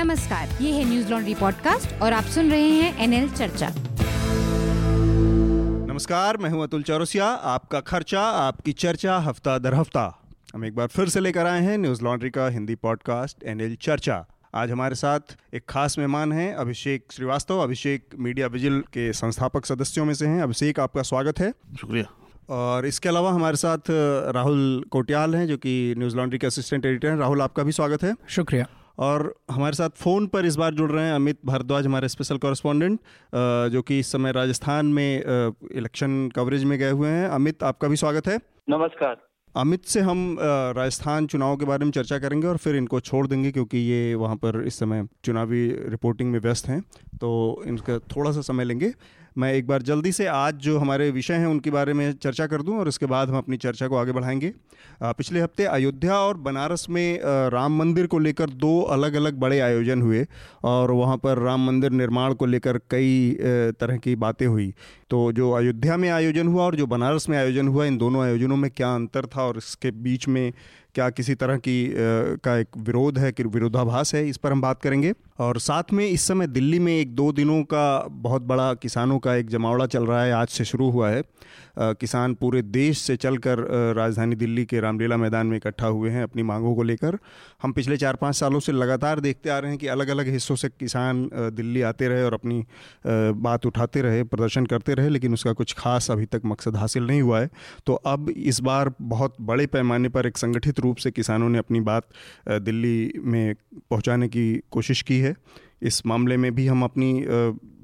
नमस्कार ये है न्यूज़ लॉन्ड्री पॉडकास्ट और आप सुन रहे हैं एनएल चर्चा। नमस्कार मैं हूँ अतुल चौरसिया आपका खर्चा आपकी चर्चा हफ़्ता दर हफ़्ता। हम एक बार फिर से लेकर आए हैं न्यूज़ लॉन्ड्री का हिंदी पॉडकास्ट एनएल चर्चा। आज हमारे साथ एक खास मेहमान हैं अभिषेक श्रीवास्तव। अभिषेक मीडिया विजिल के संस्थापक सदस्यों में से हैं। अभिषेक आपका स्वागत है। शुक्रिया। और इसके अलावा हमारे साथ राहुल कोटियाल हैं जो कि न्यूज़ लॉन्ड्री के असिस्टेंट एडिटर हैं। राहुल आपका भी स्वागत है। शुक्रिया। और हमारे साथ फ़ोन पर इस बार जुड़ रहे हैं अमित भारद्वाज हमारे स्पेशल कॉरेस्पॉन्डेंट जो कि इस समय राजस्थान में इलेक्शन कवरेज में गए हुए हैं। अमित आपका भी स्वागत है। नमस्कार। अमित से हम राजस्थान चुनाव के बारे में चर्चा करेंगे और फिर इनको छोड़ देंगे क्योंकि ये वहाँ पर इस समय चुनावी रिपोर्टिंग में व्यस्त हैं तो इनका थोड़ा सा समय लेंगे। मैं एक बार जल्दी से आज जो हमारे विषय हैं, उनके बारे में चर्चा कर दूँ और उसके बाद हम अपनी चर्चा को आगे बढ़ाएँगे। पिछले हफ़्ते अयोध्या और बनारस में राम मंदिर को लेकर दो अलग अलग बड़े आयोजन हुए और वहाँ पर राम मंदिर निर्माण को लेकर कई तरह की बातें हुई। तो जो अयोध्या में आयोजन हुआ और जो बनारस में आयोजन हुआ, इन दोनों आयोजनों में क्या अंतर था और इसके बीच में क्या किसी तरह की का एक विरोध है कि विरोधाभास है, इस पर हम बात करेंगे। और साथ में इस समय दिल्ली में एक दो दिनों का बहुत बड़ा किसानों का एक जमावड़ा चल रहा है, आज से शुरू हुआ है। किसान पूरे देश से चलकर राजधानी दिल्ली के रामलीला मैदान में इकट्ठा हुए हैं अपनी मांगों को लेकर। हम पिछले चार पाँच सालों से लगातार देखते आ रहे हैं कि अलग अलग हिस्सों से किसान दिल्ली आते रहे और अपनी बात उठाते रहे, प्रदर्शन करते रहे, लेकिन उसका कुछ खास अभी तक मकसद हासिल नहीं हुआ है। तो अब इस बार बहुत बड़े पैमाने पर एक संगठित रूप से किसानों ने अपनी बात दिल्ली में पहुँचाने की कोशिश की है। इस मामले में भी हम अपनी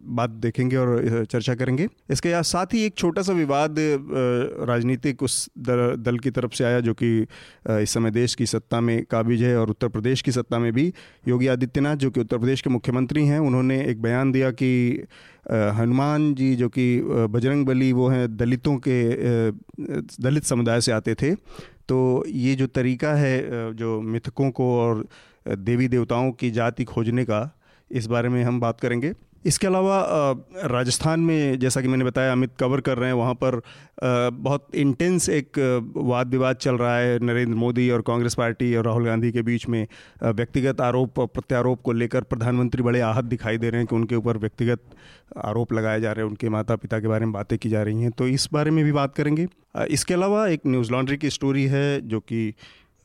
बात देखेंगे और चर्चा करेंगे। इसके साथ ही एक छोटा सा विवाद राजनीतिक उस दल की तरफ़ से आया जो कि इस समय देश की सत्ता में काबिज है और उत्तर प्रदेश की सत्ता में भी योगी आदित्यनाथ, जो कि उत्तर प्रदेश के मुख्यमंत्री हैं, उन्होंने एक बयान दिया कि हनुमान जी जो कि बजरंग बली वो हैं, दलितों के दलित समुदाय से आते थे। तो ये जो तरीका है जो मिथकों को और देवी देवताओं की जाति खोजने का इस बारे में हम बात करेंगे। इसके अलावा राजस्थान में जैसा कि मैंने बताया, अमित कवर कर रहे हैं, वहाँ पर बहुत इंटेंस एक वाद विवाद चल रहा है नरेंद्र मोदी और कांग्रेस पार्टी और राहुल गांधी के बीच में। व्यक्तिगत आरोप, प्रत्यारोप को लेकर प्रधानमंत्री बड़े आहत दिखाई दे रहे हैं कि उनके ऊपर व्यक्तिगत आरोप लगाए जा रहे हैं, उनके माता पिता के बारे में बातें की जा रही हैं। तो इस बारे में भी बात करेंगे। इसके अलावा एक न्यूज़ लॉन्ड्री की स्टोरी है जो कि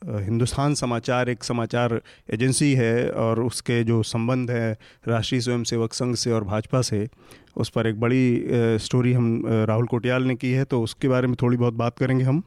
हिंदुस्तान समाचार एक समाचार एजेंसी है और उसके जो संबंध है राष्ट्रीय स्वयंसेवक संघ से और भाजपा से, उस पर एक बड़ी स्टोरी हम राहुल कोटियाल ने की है तो उसके बारे में थोड़ी बहुत बात करेंगे हम।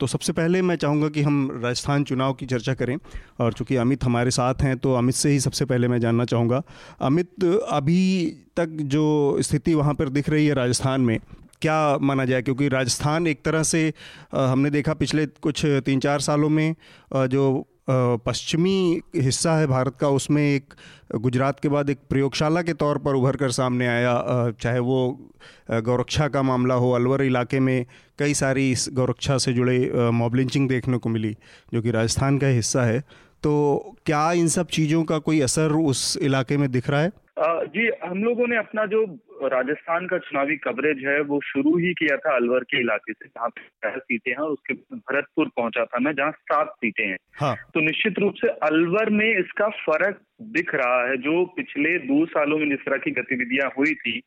तो सबसे पहले मैं चाहूँगा कि हम राजस्थान चुनाव की चर्चा करें, और चूँकि अमित हमारे साथ हैं तो अमित से ही सबसे पहले मैं जानना चाहूँगा। अमित, अभी तक जो स्थिति वहाँ पर दिख रही है राजस्थान में क्या माना जाए? क्योंकि राजस्थान एक तरह से हमने देखा पिछले कुछ तीन चार सालों में जो पश्चिमी हिस्सा है भारत का, उसमें एक गुजरात के बाद एक प्रयोगशाला के तौर पर उभर कर सामने आया। चाहे वो गौरक्षा का मामला हो, अलवर इलाके में कई सारी इस गौरक्षा से जुड़े मॉब लिंचिंग देखने को मिली, जो कि राजस्थान का हिस्सा है। तो क्या इन सब चीज़ों का कोई असर उस इलाके में दिख रहा है? जी हम लोगों ने अपना जो राजस्थान का चुनावी कवरेज है वो शुरू ही किया था अलवर के इलाके से जहाँ पे छह सीटें हैं उसके भरतपुर पहुँचा था मैं जहाँ सात सीटें हैं हाँ। तो निश्चित रूप से अलवर में इसका फ़र्क दिख रहा है जो पिछले दो सालों में जिस तरह की गतिविधियाँ हुई थी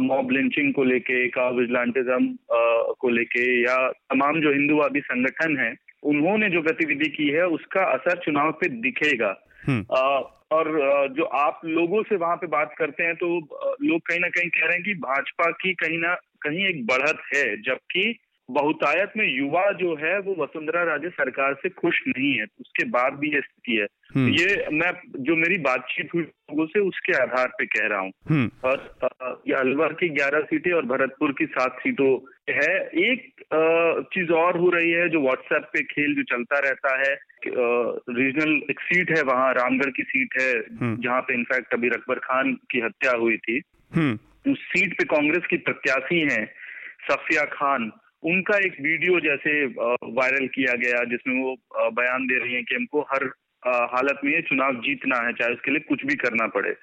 मॉब लिंचिंग को लेके का विजिलेंटिज्म को लेके या तमाम जो हिंदूवादी संगठन है उन्होंने जो गतिविधि की है उसका असर चुनाव पे दिखेगा हम्म। और जो आप लोगों से वहाँ पे बात करते हैं तो लोग कहीं ना कहीं कह रहे हैं कि भाजपा की कहीं ना, कहीं एक बढ़त है, जबकि बहुतायत में युवा जो है वो वसुंधरा राजे सरकार से खुश नहीं है। उसके बाद भी ये स्थिति है। हम्म। ये मैं जो मेरी बातचीत हुई लोगों से उसके आधार पे कह रहा हूँ। हम्म। और ये अलवर की ग्यारह सीटें और भरतपुर की सात सीटों है। एक चीज़ और हो रही है जो व्हाट्सएप पे खेल जो चलता रहता है रीजनल एक सीट है वहाँ रामगढ़ की सीट है हम्म। जहाँ पे इनफैक्ट अभी अकबर खान की हत्या हुई थी। उस सीट पे कांग्रेस की प्रत्याशी है सफिया खान। उनका एक वीडियो जैसे वायरल किया गया जिसमें वो बयान दे रही हैं कि हमको हर हालत में चुनाव जीतना है चाहे उसके लिए कुछ भी करना पड़े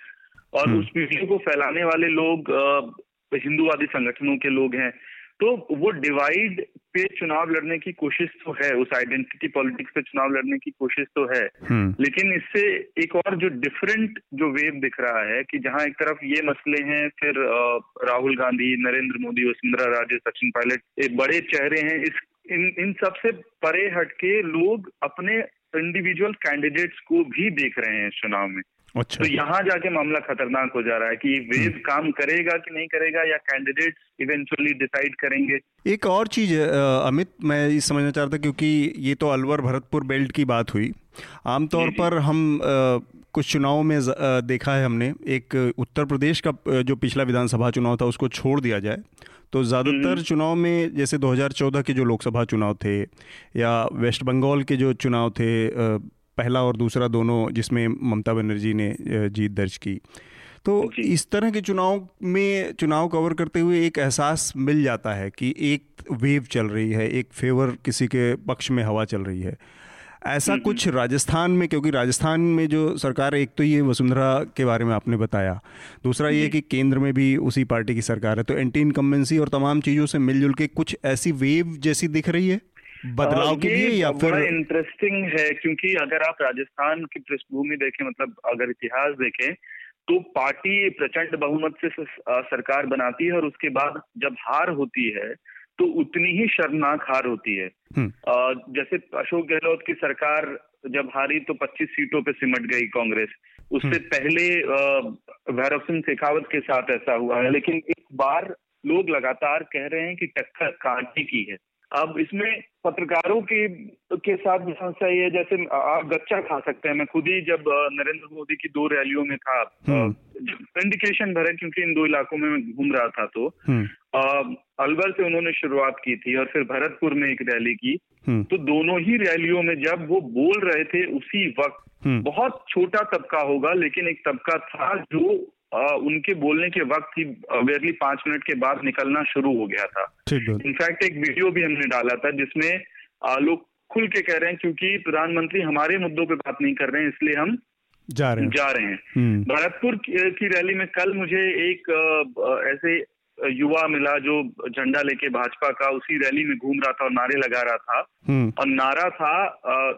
और हम्म। उस वीडियो को फैलाने वाले लोग हिंदूवादी संगठनों के लोग हैं तो वो डिवाइड पे चुनाव लड़ने की कोशिश तो है उस आइडेंटिटी पॉलिटिक्स पे चुनाव लड़ने की कोशिश तो है। हम्म। लेकिन इससे एक और जो डिफरेंट जो वेव दिख रहा है कि जहाँ एक तरफ़ ये मसले हैं फिर राहुल गांधी नरेंद्र मोदी वसुंधरा राजे सचिन पायलट एक बड़े चेहरे हैं। इस इन इन सबसे परे हटके लोग अपने इंडिविजुअल कैंडिडेट्स को भी देख रहे हैं चुनाव में। अच्छा। तो यहाँ जाके मामला खतरनाक हो जा रहा है कि वेव हम्म। काम करेगा कि नहीं करेगा या कैंडिडेट इवेंचुअली डिसाइड करेंगे। एक और चीज़ अमित मैं ये समझना चाहता क्योंकि ये तो अलवर भरतपुर बेल्ट की बात हुई। आमतौर पर हम आ, कुछ चुनावों में देखा है हमने एक उत्तर प्रदेश का जो पिछला विधानसभा चुनाव था उसको छोड़ दिया जाए। तो ज़्यादातर हम्म। चुनाव में जैसे 2014 के जो लोकसभा चुनाव थे या वेस्ट बंगाल के जो चुनाव थे पहला और दूसरा दोनों जिसमें ममता बनर्जी ने जीत दर्ज की। तो इस तरह के चुनाव में चुनाव कवर करते हुए एक एहसास मिल जाता है कि एक वेव चल रही है एक फेवर किसी के पक्ष में हवा चल रही है। ऐसा हम्म, कुछ हम्म। राजस्थान में क्योंकि राजस्थान में जो सरकार एक तो ये वसुंधरा के बारे में आपने बताया दूसरा ये कि केंद्र में भी उसी पार्टी की सरकार है। तो एंटी इनकम्बेंसी और तमाम चीज़ों से मिलजुल के कुछ ऐसी वेव जैसी दिख रही है? बदलाव के लिए या फिर इंटरेस्टिंग है क्योंकि अगर आप राजस्थान की पृष्ठभूमि देखें मतलब अगर इतिहास देखें तो पार्टी प्रचंड बहुमत से सरकार बनाती है और उसके बाद जब हार होती है तो उतनी ही शर्मनाक हार होती है हम्म। जैसे अशोक गहलोत की सरकार जब हारी तो 25 सीटों पे सिमट गई कांग्रेस उससे हम्म। पहले भैरव सिंह शेखावत के साथ ऐसा हुआ है लेकिन एक बार लोग लगातार कह रहे हैं कि टक्कर कांटे की है अब इसमें पत्रकारों के के साथ समस्या ये है जैसे आप गच्चा खा सकते हैं मैं खुद ही जब नरेंद्र मोदी की दो रैलियों में था इंडिकेशन हम्म। भरे क्योंकि इन दो इलाकों में घूम रहा था तो हम्म। अलवर से उन्होंने शुरुआत की थी और फिर भरतपुर में एक रैली की हम्म। तो दोनों ही रैलियों में जब वो बोल रहे थे उसी वक्त बहुत छोटा तबका होगा लेकिन एक तबका था जो उनके बोलने के वक्त ही वेयरली पाँच मिनट के बाद निकलना शुरू हो गया था इनफैक्ट एक वीडियो भी हमने डाला था जिसमें लोग खुल के कह रहे हैं क्योंकि प्रधानमंत्री हमारे मुद्दों पे बात नहीं कर रहे हैं इसलिए हम जा रहे हैं जा रहे हैं हम्म। भरतपुर की रैली में कल मुझे एक ऐसे युवा मिला जो झंडा लेके भाजपा का उसी रैली में घूम रहा था और नारे लगा रहा था हम्म। और नारा था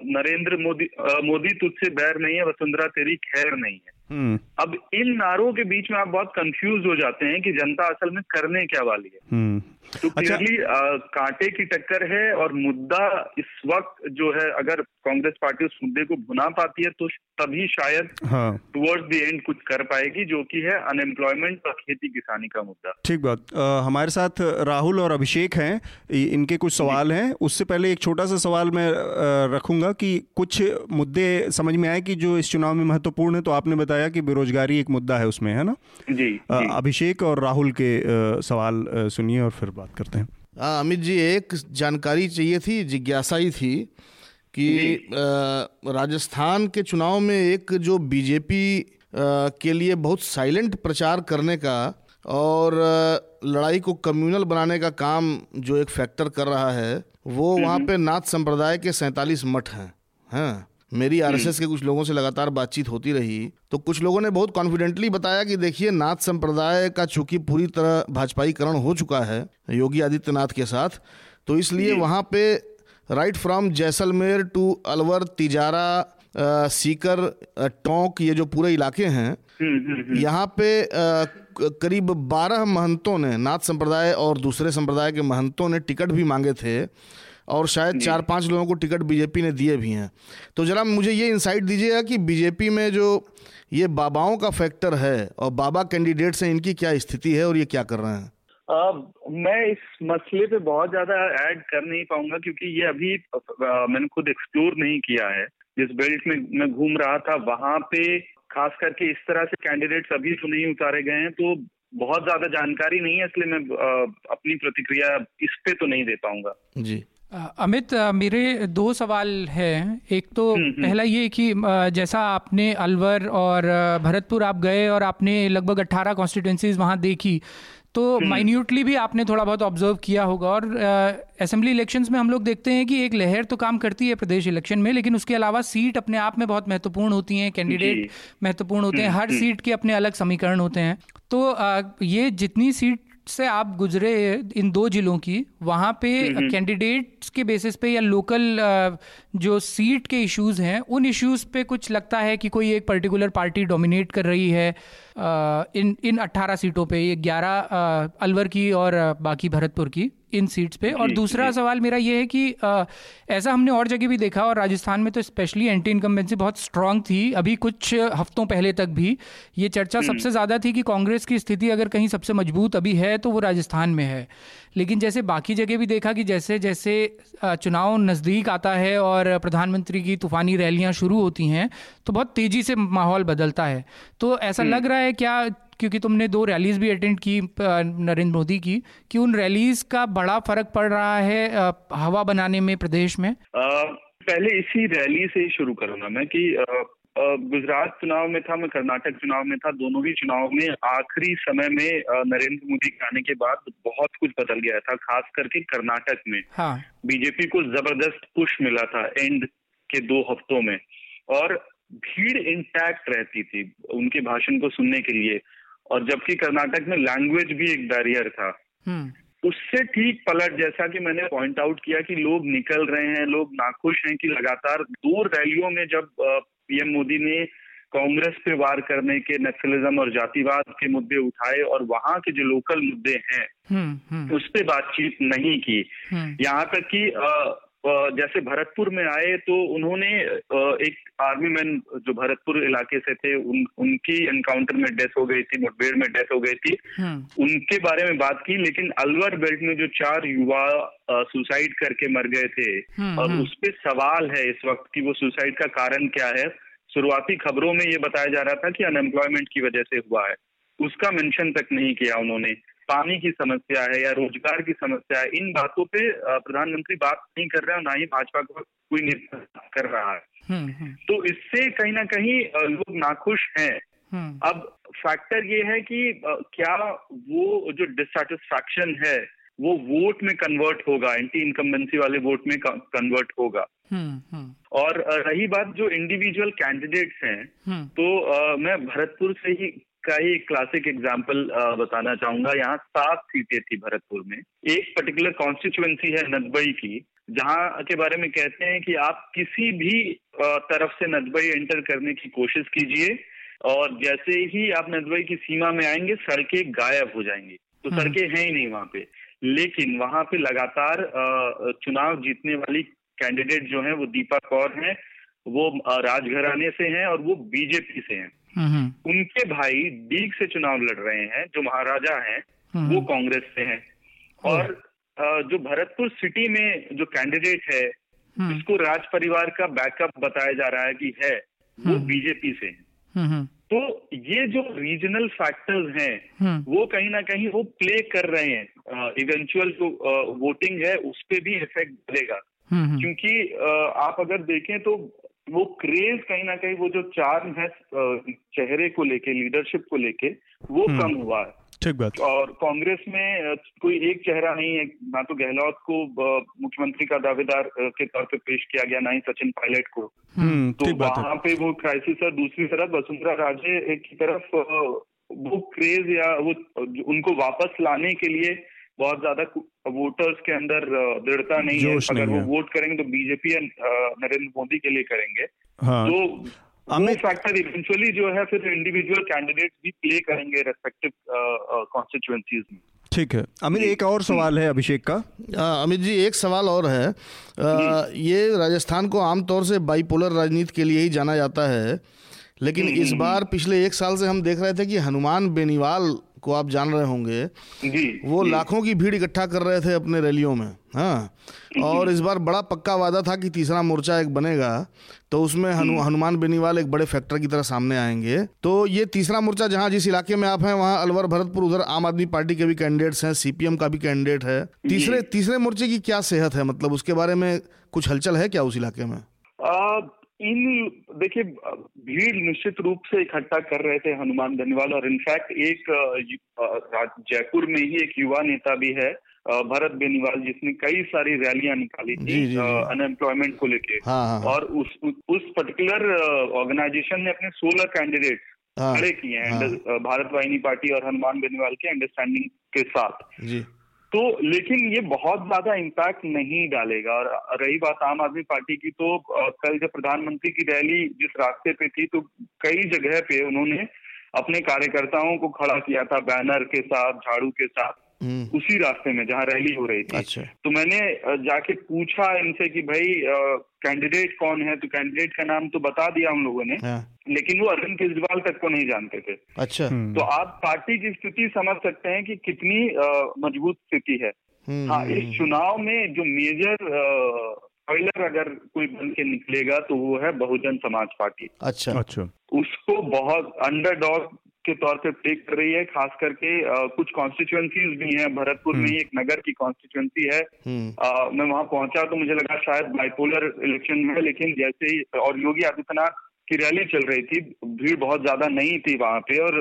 नरेंद्र मोदी मोदी तुझसे बैर नहीं है वसुंधरा तेरी खैर नहीं है। अब इन नारों के बीच में आप बहुत कंफ्यूज हो जाते हैं कि जनता असल में करने क्या वाली है। हम्म। तो क्लियरली अच्छा। कांटे की टक्कर है और मुद्दा इस वक्त जो है अगर कांग्रेस पार्टी उस मुद्दे को भुना पाती है तो तभी शायद हाँ। टुवर्ड्स द एंड कुछ कर पाएगी जो कि है अनएम्प्लॉयमेंट और खेती किसानी का मुद्दा। ठीक बात। हमारे साथ राहुल और अभिषेक हैं। इनके कुछ सवाल हैं। उससे पहले एक छोटा सा सवाल मैं रखूँगा कि कुछ मुद्दे समझ में आए कि जो इस चुनाव में महत्वपूर्ण है तो आपने बताया कि बेरोजगारी एक मुद्दा है उसमें है ना जी, जी। अभिषेक और राहुल के सवाल सुनिए और फिर बात करते हैं हाँ अमित जी एक जानकारी चाहिए थी जिज्ञासा ही थी कि राजस्थान के चुनाव में एक जो बीजेपी के लिए बहुत साइलेंट प्रचार करने का और लड़ाई को कम्युनल बनाने का काम जो एक फैक्टर कर रहा है वो हम्म, वहाँ हम्म। पे नाथ संप्रदाय के सैतालीस मठ हैं हैं मेरी आरएसएस हम्म। के कुछ लोगों से लगातार बातचीत होती रही तो कुछ लोगों ने बहुत कॉन्फिडेंटली बताया कि देखिए नाथ संप्रदाय का चूँकि पूरी तरह भाजपाईकरण हो चुका है योगी आदित्यनाथ के साथ तो इसलिए वहाँ पे right from Jaisalmer to Alwar Tijara Sikar Tonk ये जो पूरे इलाके हैं हम्म, हम्म, यहाँ पे करीब बारह महंतों ने नाथ संप्रदाय और दूसरे संप्रदाय के महंतों ने टिकट भी मांगे थे और शायद चार पाँच लोगों को टिकट बीजेपी ने दिए भी हैं। तो जरा मुझे ये इंसाइट दीजिएगा कि बीजेपी में जो ये बाबाओं का फैक्टर है और बाबा कैंडिडेट्स हैं इनकी क्या स्थिति है और ये क्या कर रहे हैं? आ, मैं इस मसले पे बहुत ज़्यादा ऐड कर नहीं पाऊँगा क्योंकि ये अभी आ, मैंने खुद एक्सप्लोर नहीं किया है। जिस बेल्ट में मैं घूम रहा था वहाँ पे खास करके इस तरह से कैंडिडेट्स अभी तो नहीं उतारे गए हैं तो बहुत ज़्यादा जानकारी नहीं है इसलिए मैं आ, अपनी प्रतिक्रिया इस पे तो नहीं दे पाऊँगा। जी। अमित मेरे दो सवाल हैं एक तो हम्म, हम्म। पहला ये कि जैसा आपने अलवर और भरतपुर आप गए और आपने लगभग 18 कॉन्स्टिट्यूंसीज वहाँ देखी तो माइन्यूटली हम्म। भी आपने थोड़ा बहुत ऑब्ज़र्व किया होगा और असेंबली इलेक्शंस में हम लोग देखते हैं कि एक लहर तो काम करती है प्रदेश इलेक्शन में लेकिन उसके अलावा सीट अपने आप में बहुत महत्वपूर्ण होती हैं कैंडिडेट महत्वपूर्ण होते हैं हर सीट के अपने अलग समीकरण होते हैं तो ये जितनी सीट से आप गुजरे इन दो जिलों की वहाँ पे कैंडिडेट्स के बेसिस पे या लोकल जो सीट के इश्यूज़ हैं उन इश्यूज़ पे कुछ लगता है कि कोई एक पर्टिकुलर पार्टी डोमिनेट कर रही है इन इन 18 सीटों पे ये 11 अलवर की और बाकी भरतपुर की? इन सीट्स पे। और दूसरा सवाल मेरा ये है कि आ, ऐसा हमने और जगह भी देखा और राजस्थान में तो स्पेशली एंटी इनकम्बेंसी बहुत स्ट्रांग थी। अभी कुछ हफ्तों पहले तक भी ये चर्चा हम्म। सबसे ज़्यादा थी कि कांग्रेस की स्थिति अगर कहीं सबसे मज़बूत अभी है तो वो राजस्थान में है। लेकिन जैसे बाकी जगह भी देखा कि जैसे जैसे चुनाव नज़दीक आता है और प्रधानमंत्री की तूफ़ानी रैलियाँ शुरू होती हैं तो बहुत तेज़ी से माहौल बदलता है। तो ऐसा हम्म। लग रहा है क्या क्योंकि तुमने दो रैलीज भी अटेंड की नरेंद्र मोदी की कि उन रैलीज का बड़ा फ़र्क पड़ रहा है हवा बनाने में प्रदेश में? आ, पहले इसी रैली से शुरू करूँगा मैं कि गुजरात चुनाव में था मैं कर्नाटक चुनाव में था दोनों ही चुनाव में आखिरी समय में नरेंद्र मोदी के आने के बाद बहुत कुछ बदल गया था खास करके कर्नाटक में। हाँ। बीजेपी को ज़बरदस्त पुश मिला था एंड के दो हफ्तों में और भीड़ इंटैक्ट रहती थी उनके भाषण को सुनने के लिए। और जबकि कर्नाटक में लैंग्वेज भी एक बैरियर था हम्म। उससे ठीक पलट जैसा कि मैंने पॉइंट आउट किया कि लोग निकल रहे हैं लोग नाखुश हैं कि लगातार दो रैलियों में जब पीएम मोदी ने कांग्रेस पे वार करने के नक्सलिज्म और जातिवाद के मुद्दे उठाए और वहाँ के जो लोकल मुद्दे हैं हम्म, हम्म। उस पर बातचीत नहीं की यहाँ तक कि जैसे भरतपुर में आए तो उन्होंने एक आर्मी मैन जो भरतपुर इलाके से थे उन उनकी एनकाउंटर में डेथ हो गई थी मुठभेड़ में डेथ हो गई थी हम्म। उनके बारे में बात की लेकिन अलवर बेल्ट में जो चार युवा सुसाइड करके मर गए थे हम्म, और हम्म। उस पर सवाल है इस वक्त की वो सुसाइड का कारण क्या है शुरुआती खबरों में ये बताया जा रहा था कि अनएम्प्लॉयमेंट की वजह से हुआ है उसका मेंशन तक नहीं किया उन्होंने पानी की समस्या है या रोज़गार की समस्या है इन बातों पे प्रधानमंत्री बात नहीं कर रहे हैं और ना ही भाजपा को कोई निर्भर कर रहा है। हम्म, हम्म। तो इससे कहीं ना कहीं लोग नाखुश हैं। हम्म। अब फैक्टर ये है कि क्या वो जो डिससेटिस्फैक्शन है वो वोट में कन्वर्ट होगा एंटी इनकम्बेंसी वाले वोट में कन्वर्ट होगा। और रही बात जो इंडिविजुअल कैंडिडेट्स हैं तो मैं भरतपुर से ही का ही एक क्लासिक एग्ज़ाम्पल बताना चाहूँगा यहाँ सात सीटें थी भरतपुर में एक पर्टिकुलर कॉन्स्टिट्युएंसी है नदबई की जहाँ के बारे में कहते हैं कि आप किसी भी तरफ़ से नदबई एंटर करने की कोशिश कीजिए और जैसे ही आप नदबई की सीमा में आएँगे सड़कें गायब हो जाएँगी तो हम्म। सड़कें हैं ही नहीं वहाँ पे लेकिन वहाँ पे लगातार चुनाव जीतने वाली कैंडिडेट जो है वो दीपा कौर हैं वो राजघराने से हैं और वो बीजेपी से हैं। उनके भाई दीग से चुनाव लड़ रहे हैं जो महाराजा हैं हम्म। वो कांग्रेस से हैं। और जो भरतपुर सिटी में जो कैंडिडेट है हम्म। जिसको राज परिवार का बैकअप बताया जा रहा है कि है वो बीजेपी से है। तो ये जो रीजनल फैक्टर्स हैं वो कहीं ना कहीं वो प्ले कर रहे हैं। इवेंचुअल जो वोटिंग है उस पर भी इफ़ेक्ट डलेगा क्योंकि आप अगर देखें तो वो क्रेज कहीं ना कहीं वो जो चार्म है चेहरे को लेके लीडरशिप को लेके वो हम्म। कम हुआ है। ठीक बात। और कांग्रेस में कोई एक चेहरा नहीं है ना तो गहलोत को मुख्यमंत्री का दावेदार के तौर पे पेश किया गया ना ही सचिन पायलट को। हम्म, तो वहाँ पे वो क्राइसिस है। दूसरी तरफ़ वसुंधरा राजे की तरफ़ वो क्रेज या वो उनको वापस लाने के लिए बहुत ज़्यादा वोटर्स के अंदर दृढ़ता नहीं है। अगर वो वोट करेंगे तो बीजेपी या नरेंद्र मोदी के लिए करेंगे। हाँ। तो अमित फैक्टर इवेंचुअली जो है फिर इंडिविजुअल कैंडिडेट भी प्ले करेंगे रेस्पेक्टिव कॉन्स्टिट्यूएंसीज में। ठीक है। अमित एक और सवाल है अभिषेक का। अमित जी एक सवाल और है। आ, ये राजस्थान को आमतौर से बाईपोलर राजनीति के लिए ही जाना जाता है। लेकिन हम्म, इस हम्म, बार हम्म। पिछले एक साल से हम देख रहे थे कि हनुमान बेनीवाल को आप जान रहे होंगे जी वो जी, लाखों की भीड़ इकट्ठा कर रहे थे अपने रैलियों में हाँ। और इस बार बड़ा पक्का वादा था कि तीसरा मोर्चा एक बनेगा तो उसमें हनु, हनुमान बेनीवाल एक बड़े फैक्टर की तरह सामने आएँगे। तो ये तीसरा मोर्चा जहाँ जिस इलाके में आप हैं वहाँ अलवर भरतपुर उधर आम आदमी पार्टी के भी कैंडिडेट्स हैं सीपीएम का भी कैंडिडेट है। तीसरे तीसरे मोर्चे की क्या सेहत है? मतलब उसके बारे में कुछ हलचल है क्या उस इलाके में? इन देखिए भीड़ निश्चित रूप से इकट्ठा कर रहे थे हनुमान धनीवाल और इनफैक्ट एक जयपुर में ही एक युवा नेता भी है भरत बेनीवाल जिसने कई सारी रैलियाँ निकाली थी अनएम्प्लॉयमेंट को लेके। हाँ, हाँ, हाँ, और उस उस पर्टिकुलर ऑर्गेनाइजेशन ने अपने 16 कैंडिडेट हाँ, खड़े किए हैं हाँ, भारत वाहिनी पार्टी और हनुमान बेनीवाल के अंडरस्टैंडिंग के साथ। जी। तो लेकिन ये बहुत ज़्यादा इम्पैक्ट नहीं डालेगा और रही बात आम आदमी पार्टी की तो कल जब प्रधानमंत्री की रैली जिस रास्ते पे थी तो कई जगह पे उन्होंने अपने कार्यकर्ताओं को खड़ा किया था, बैनर के साथ, झाड़ू के साथ। उसी रास्ते में जहाँ रैली हो रही थी। अच्छा। तो मैंने जाके पूछा इनसे कि भाई कैंडिडेट कौन है? तो कैंडिडेट का नाम तो बता दिया हम लोगों ने हाँ। लेकिन वो अरविंद केजरीवाल तक को नहीं जानते थे। अच्छा। हम्म। तो आप पार्टी की स्थिति समझ सकते हैं कि कितनी मज़बूत स्थिति है। हम्म, हाँ इस चुनाव में जो मेजर स्पॉइलर अगर कोई बन के निकलेगा तो वो है बहुजन समाज पार्टी। अच्छा। अच्छा। उसको बहुत अंडरडॉग के तौर पे प्ले कर रही है खास करके आ, कुछ कॉन्स्टिट्युएंसीज भी हैं। भरतपुर में एक नगर की कॉन्स्टिट्युएंसी है। आ, हम्म। मैं वहाँ पहुँचा तो मुझे लगा शायद बाइपोलर इलेक्शन है लेकिन जैसे ही और योगी आदित्यनाथ की रैली चल रही थी भीड़ बहुत ज़्यादा नहीं थी वहाँ पे और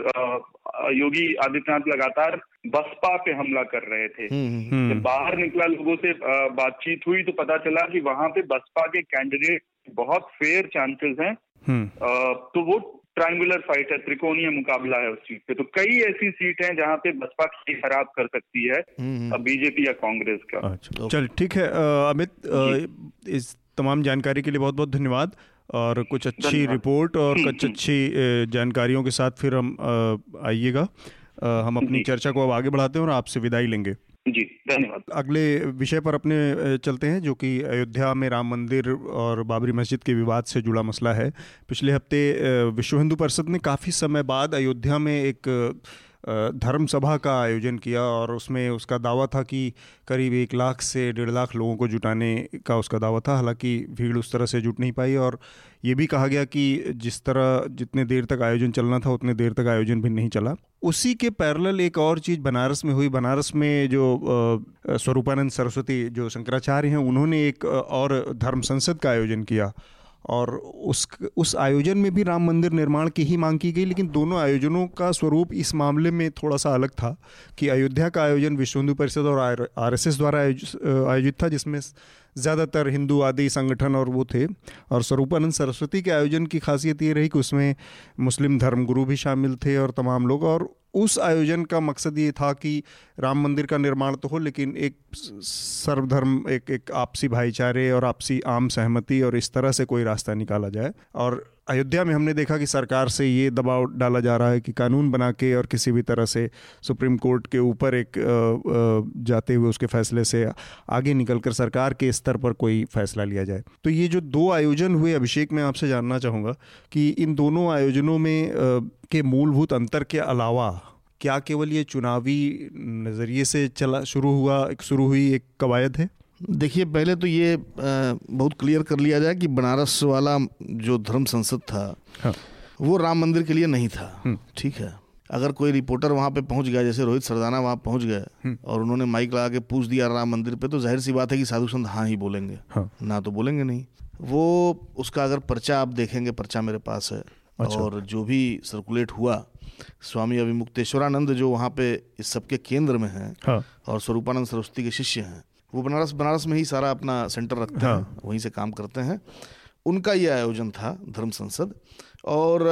योगी आदित्यनाथ लगातार बसपा पे हमला कर रहे थे। हम्म, हम्म। जब बाहर निकला लोगों से बातचीत हुई तो पता चला कि वहाँ पे बसपा के कैंडिडेट बहुत फेयर चांसेस हैं। तो वो ट्रायंगुलर फाइट है त्रिकोणीय मुकाबला है उस सीट पे। तो कई ऐसी सीट हैं जहाँ पे बसपा की खराब कर सकती है हम्म, बीजेपी या कांग्रेस का। अच्छा चल ठीक है अमित इस तमाम जानकारी के लिए बहुत बहुत धन्यवाद और कुछ अच्छी रिपोर्ट और कुछ अच्छी जानकारियों के साथ फिर हम आइएगा। हम अपनी चर्चा को अब आगे बढ़ाते हैं और आपसे विदाई लेंगे। जी, धन्यवाद। अगले विषय पर अपने चलते हैं, जो कि अयोध्या में राम मंदिर और बाबरी मस्जिद के विवाद से जुड़ा मसला है। पिछले हफ़्ते विश्व हिंदू परिषद ने काफ़ी समय बाद अयोध्या में एक धर्म सभा का आयोजन किया और उसमें उसका दावा था कि करीब एक लाख से डेढ़ लाख लोगों को जुटाने का उसका दावा था। हालाँकि भीड़ उस तरह से जुट नहीं पाई और ये भी कहा गया कि जिस तरह जितने देर तक आयोजन चलना था, उतने देर तक आयोजन भी नहीं चला। उसी के पैरेलल एक और चीज़ बनारस में हुई। बनारस में जो स्वरूपानंद सरस्वती जो शंकराचार्य हैं, उन्होंने एक और धर्म संसद का आयोजन किया। और उस उस आयोजन में भी राम मंदिर निर्माण की ही मांग की गई, लेकिन दोनों आयोजनों का स्वरूप इस मामले में थोड़ा सा अलग था कि अयोध्या का आयोजन विश्व हिंदू परिषद और आरएसएस द्वारा आयोजित था, जिसमें ज़्यादातर हिंदू आदि संगठन और वो थे। और स्वरूपानंद सरस्वती के आयोजन की खासियत ये रही कि उसमें मुस्लिम धर्मगुरु भी शामिल थे और तमाम लोग, और उस आयोजन का मकसद ये था कि राम मंदिर का निर्माण तो हो, लेकिन एक सर्वधर्म, एक एक आपसी भाईचारे और आपसी आम सहमति और इस तरह से कोई रास्ता निकाला जाए। और अयोध्या में हमने देखा कि सरकार से ये दबाव डाला जा रहा है कि कानून बना के और किसी भी तरह से सुप्रीम कोर्ट के ऊपर एक जाते हुए उसके फैसले से आगे निकलकर सरकार के स्तर पर कोई फैसला लिया जाए। तो ये जो दो आयोजन हुए, अभिषेक, मैं आपसे जानना चाहूँगा कि इन दोनों आयोजनों में के मूलभूत अंतर के अलावा क्या केवल ये चुनावी नज़रिए से चला, शुरू हुआ शुरू हुई एक कवायद है? देखिए पहले तो ये बहुत क्लियर कर लिया जाए कि बनारस वाला जो धर्म संसद था हाँ। वो राम मंदिर के लिए नहीं था हम्म। ठीक है अगर कोई रिपोर्टर वहाँ पे पहुँच गया जैसे रोहित सरदाना वहाँ पहुँच गए हम्म। और उन्होंने माइक लगा के पूछ दिया राम मंदिर पे तो ज़ाहिर सी बात है कि साधु संत हाँ ही बोलेंगे हाँ। ना तो बोलेंगे नहीं वो उसका अगर पर्चा आप देखेंगे पर्चा मेरे पास है अच्छा। और जो भी सर्कुलेट हुआ स्वामी अभिमुक्तेश्वरानंद जो वहाँ पे इस सबके केंद्र में हैं हाँ। और स्वरूपानंद सरस्वती के शिष्य हैं वो बनारस बनारस में ही सारा अपना सेंटर रखते हाँ। हैं वहीं से काम करते हैं उनका ये आयोजन था धर्म संसद और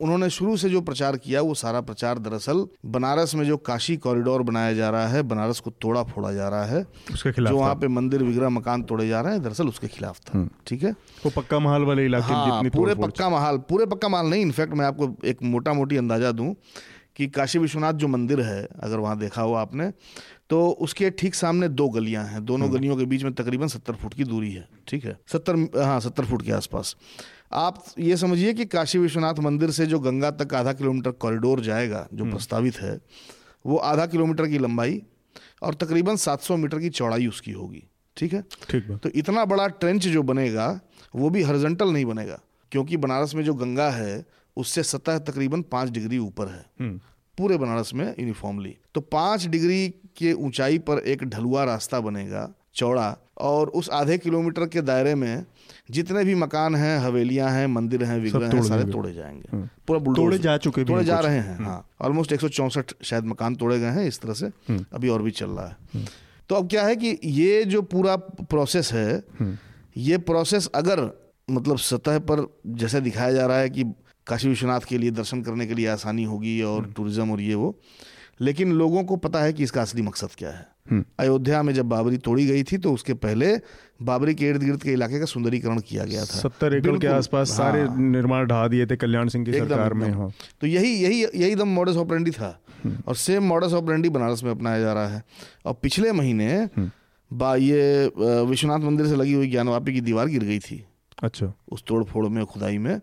उन्होंने शुरू से जो प्रचार किया वो सारा प्रचार दरअसल बनारस में जो काशी कॉरिडोर बनाया जा रहा है बनारस को तोड़ा फोड़ा जा रहा है उसके खिलाफ जो वहाँ पे मंदिर विग्रह मकान तोड़े जा रहे हैं दरअसल उसके खिलाफ था हम्म। ठीक है वो पक्का महल वाले इलाके हाँ, पूरे पक्का महल पूरे पक्का महल नहीं इनफैक्ट मैं आपको एक मोटा मोटी अंदाज़ा दूँ कि काशी विश्वनाथ जो मंदिर है अगर वहाँ देखा हो आपने तो उसके ठीक सामने दो गलियाँ हैं। दोनों हम्म। गलियों के बीच में तकरीबन सत्तर फुट की दूरी है ठीक है? सत्तर हाँ सत्तर फुट के आसपास। आप ये समझिए कि काशी विश्वनाथ मंदिर से जो गंगा तक आधा किलोमीटर कॉरिडोर जाएगा जो हम्म। प्रस्तावित है वो आधा किलोमीटर की लंबाई और तकरीबन 700 मीटर की चौड़ाई उसकी होगी ठीक है? ठीक है तो इतना बड़ा ट्रेंच जो बनेगा वो भी हॉरिजॉन्टल नहीं बनेगा क्योंकि बनारस में जो गंगा है उससे सतह तकरीबन पाँच डिग्री ऊपर है। हम्म। पूरे बनारस में यूनिफॉर्मली तो पाँच डिग्री के ऊंचाई पर एक ढलुआ रास्ता बनेगा चौड़ा और उस आधे किलोमीटर के दायरे में जितने भी मकान हैं हवेलियाँ हैं मंदिर हैं विग्रह हैं सारे तोड़े जाएँगे। हाँ। पूरा तोड़े जा चुके तोड़े जा रहे हैं हाँ। ऑलमोस्ट एक शायद मकान तोड़े गए हैं इस तरह से। हम्म। अभी और भी चल रहा है। हम्म। तो अब क्या है कि ये जो पूरा प्रोसेस है हम्म। ये प्रोसेस अगर मतलब सतह पर जैसे दिखाया जा रहा है कि काशी विश्वनाथ के लिए दर्शन करने के लिए आसानी होगी और टूरिज़्म और ये वो लेकिन लोगों को पता है कि इसका असली मकसद क्या है। हम्म। अयोध्या में जब बाबरी तोड़ी गई थी तो उसके पहले बाबरी के इर्द गिर्द के इलाके का सुंदरीकरण किया गया था। सत्तर एकड़ के आसपास हाँ, सारे निर्माण ढा दिए थे कल्याण सिंह की सरकार में हाँ। तो यही यही यही दम मॉडस ऑपरेंडी था। हम्म। और सेम मॉडस ऑपरेंडी बनारस में अपनाया जा रहा है। और पिछले महीने हम्म। बा ये विश्वनाथ मंदिर से लगी हुई ज्ञानवापी की दीवार गिर गई थी। अच्छा। उस तोड़ फोड़ में खुदाई में।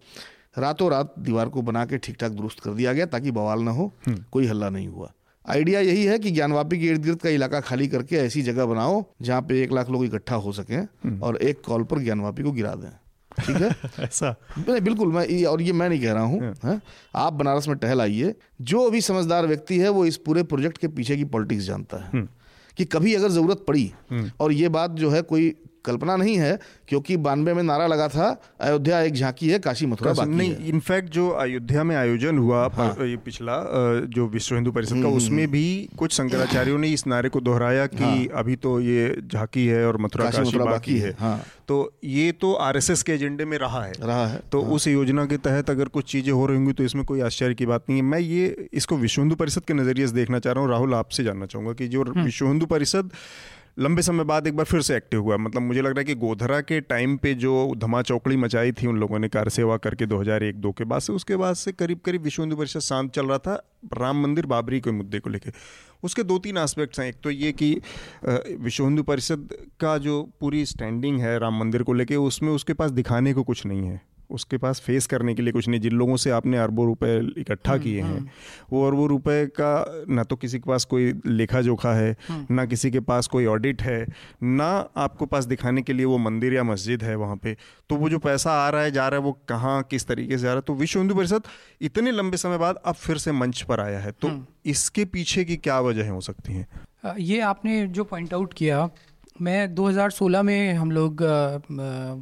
रातों रात दीवार को बना के ठीक ठाक दुरुस्त कर दिया गया ताकि बवाल ना हो कोई हल्ला नहीं हुआ। आइडिया यही है कि ज्ञानवापी के इर्द गिर्द का इलाका खाली करके ऐसी जगह बनाओ जहाँ पे एक लाख लोग इकट्ठा हो सके हम्म। और एक कॉल पर ज्ञानवापी को गिरा दें ठीक है ऐसा नहीं बिल्कुल मैं और ये मैं नहीं कह रहा हूँ हाँ। आप बनारस में टहल आइए जो भी समझदार व्यक्ति है वो इस पूरे प्रोजेक्ट के पीछे की पॉलिटिक्स जानता है हम्म। कि कभी अगर ज़रूरत पड़ी हम्म। और ये बात जो है कोई कल्पना नहीं है क्योंकि बानवे में नारा लगा था अयोध्या एक झांकी है काशी मथुरा बाकी नहीं इनफैक्ट जो अयोध्या में आयोजन हुआ हाँ। ये पिछला जो विश्व हिंदू परिषद का हम्म, उसमें भी कुछ शंकराचार्यों ने इस नारे को दोहराया कि हाँ। अभी तो ये झांकी है और मथुरा काशी, काशी बाकी है हाँ। तो ये तो आरएसएस के एजेंडे में रहा है रहा है तो हाँ। उस योजना के तहत अगर कुछ चीज़ें हो रही होंगी तो इसमें कोई आश्चर्य की बात नहीं है मैं ये इसको विश्व हिंदू परिषद के नज़रिए से देखना चाह रहा हूँ राहुल आपसे जानना चाहूँगा कि जो हम्म। विश्व हिंदू परिषद लंबे समय बाद एक बार फिर से एक्टिव हुआ। मतलब मुझे लग रहा है कि गोधरा के टाइम पे जो धमा चौकड़ी मचाई थी उन लोगों ने कार सेवा करके 2001-2 के बाद से, उसके बाद से करीब करीब विश्व हिंदू परिषद शांत चल रहा था राम मंदिर बाबरी के मुद्दे को लेकर उसके दो तीन एस्पेक्ट्स हैं। एक तो ये कि विश्व हिंदू परिषद का जो पूरी स्टैंडिंग है राम मंदिर को लेकर उसमें उसके पास दिखाने को कुछ नहीं है। उसके पास फेस करने के लिए कुछ नहीं जिन लोगों से आपने अरबों रुपए इकट्ठा हम्म, किए हैं हम्म। वो अरबों रुपए का ना तो किसी के पास कोई लेखा जोखा है हम्म। ना किसी के पास कोई ऑडिट है ना आपको पास दिखाने के लिए वो मंदिर या मस्जिद है वहाँ पे तो वो जो पैसा आ रहा है जा रहा है वो कहाँ किस तरीके से आ रहा है तो विश्व हिंदू परिषद इतने लंबे समय बाद अब फिर से मंच पर आया है तो इसके पीछे की क्या वजह हो सकती हैं ये आपने जो पॉइंट आउट किया मैं 2016 में हम लोग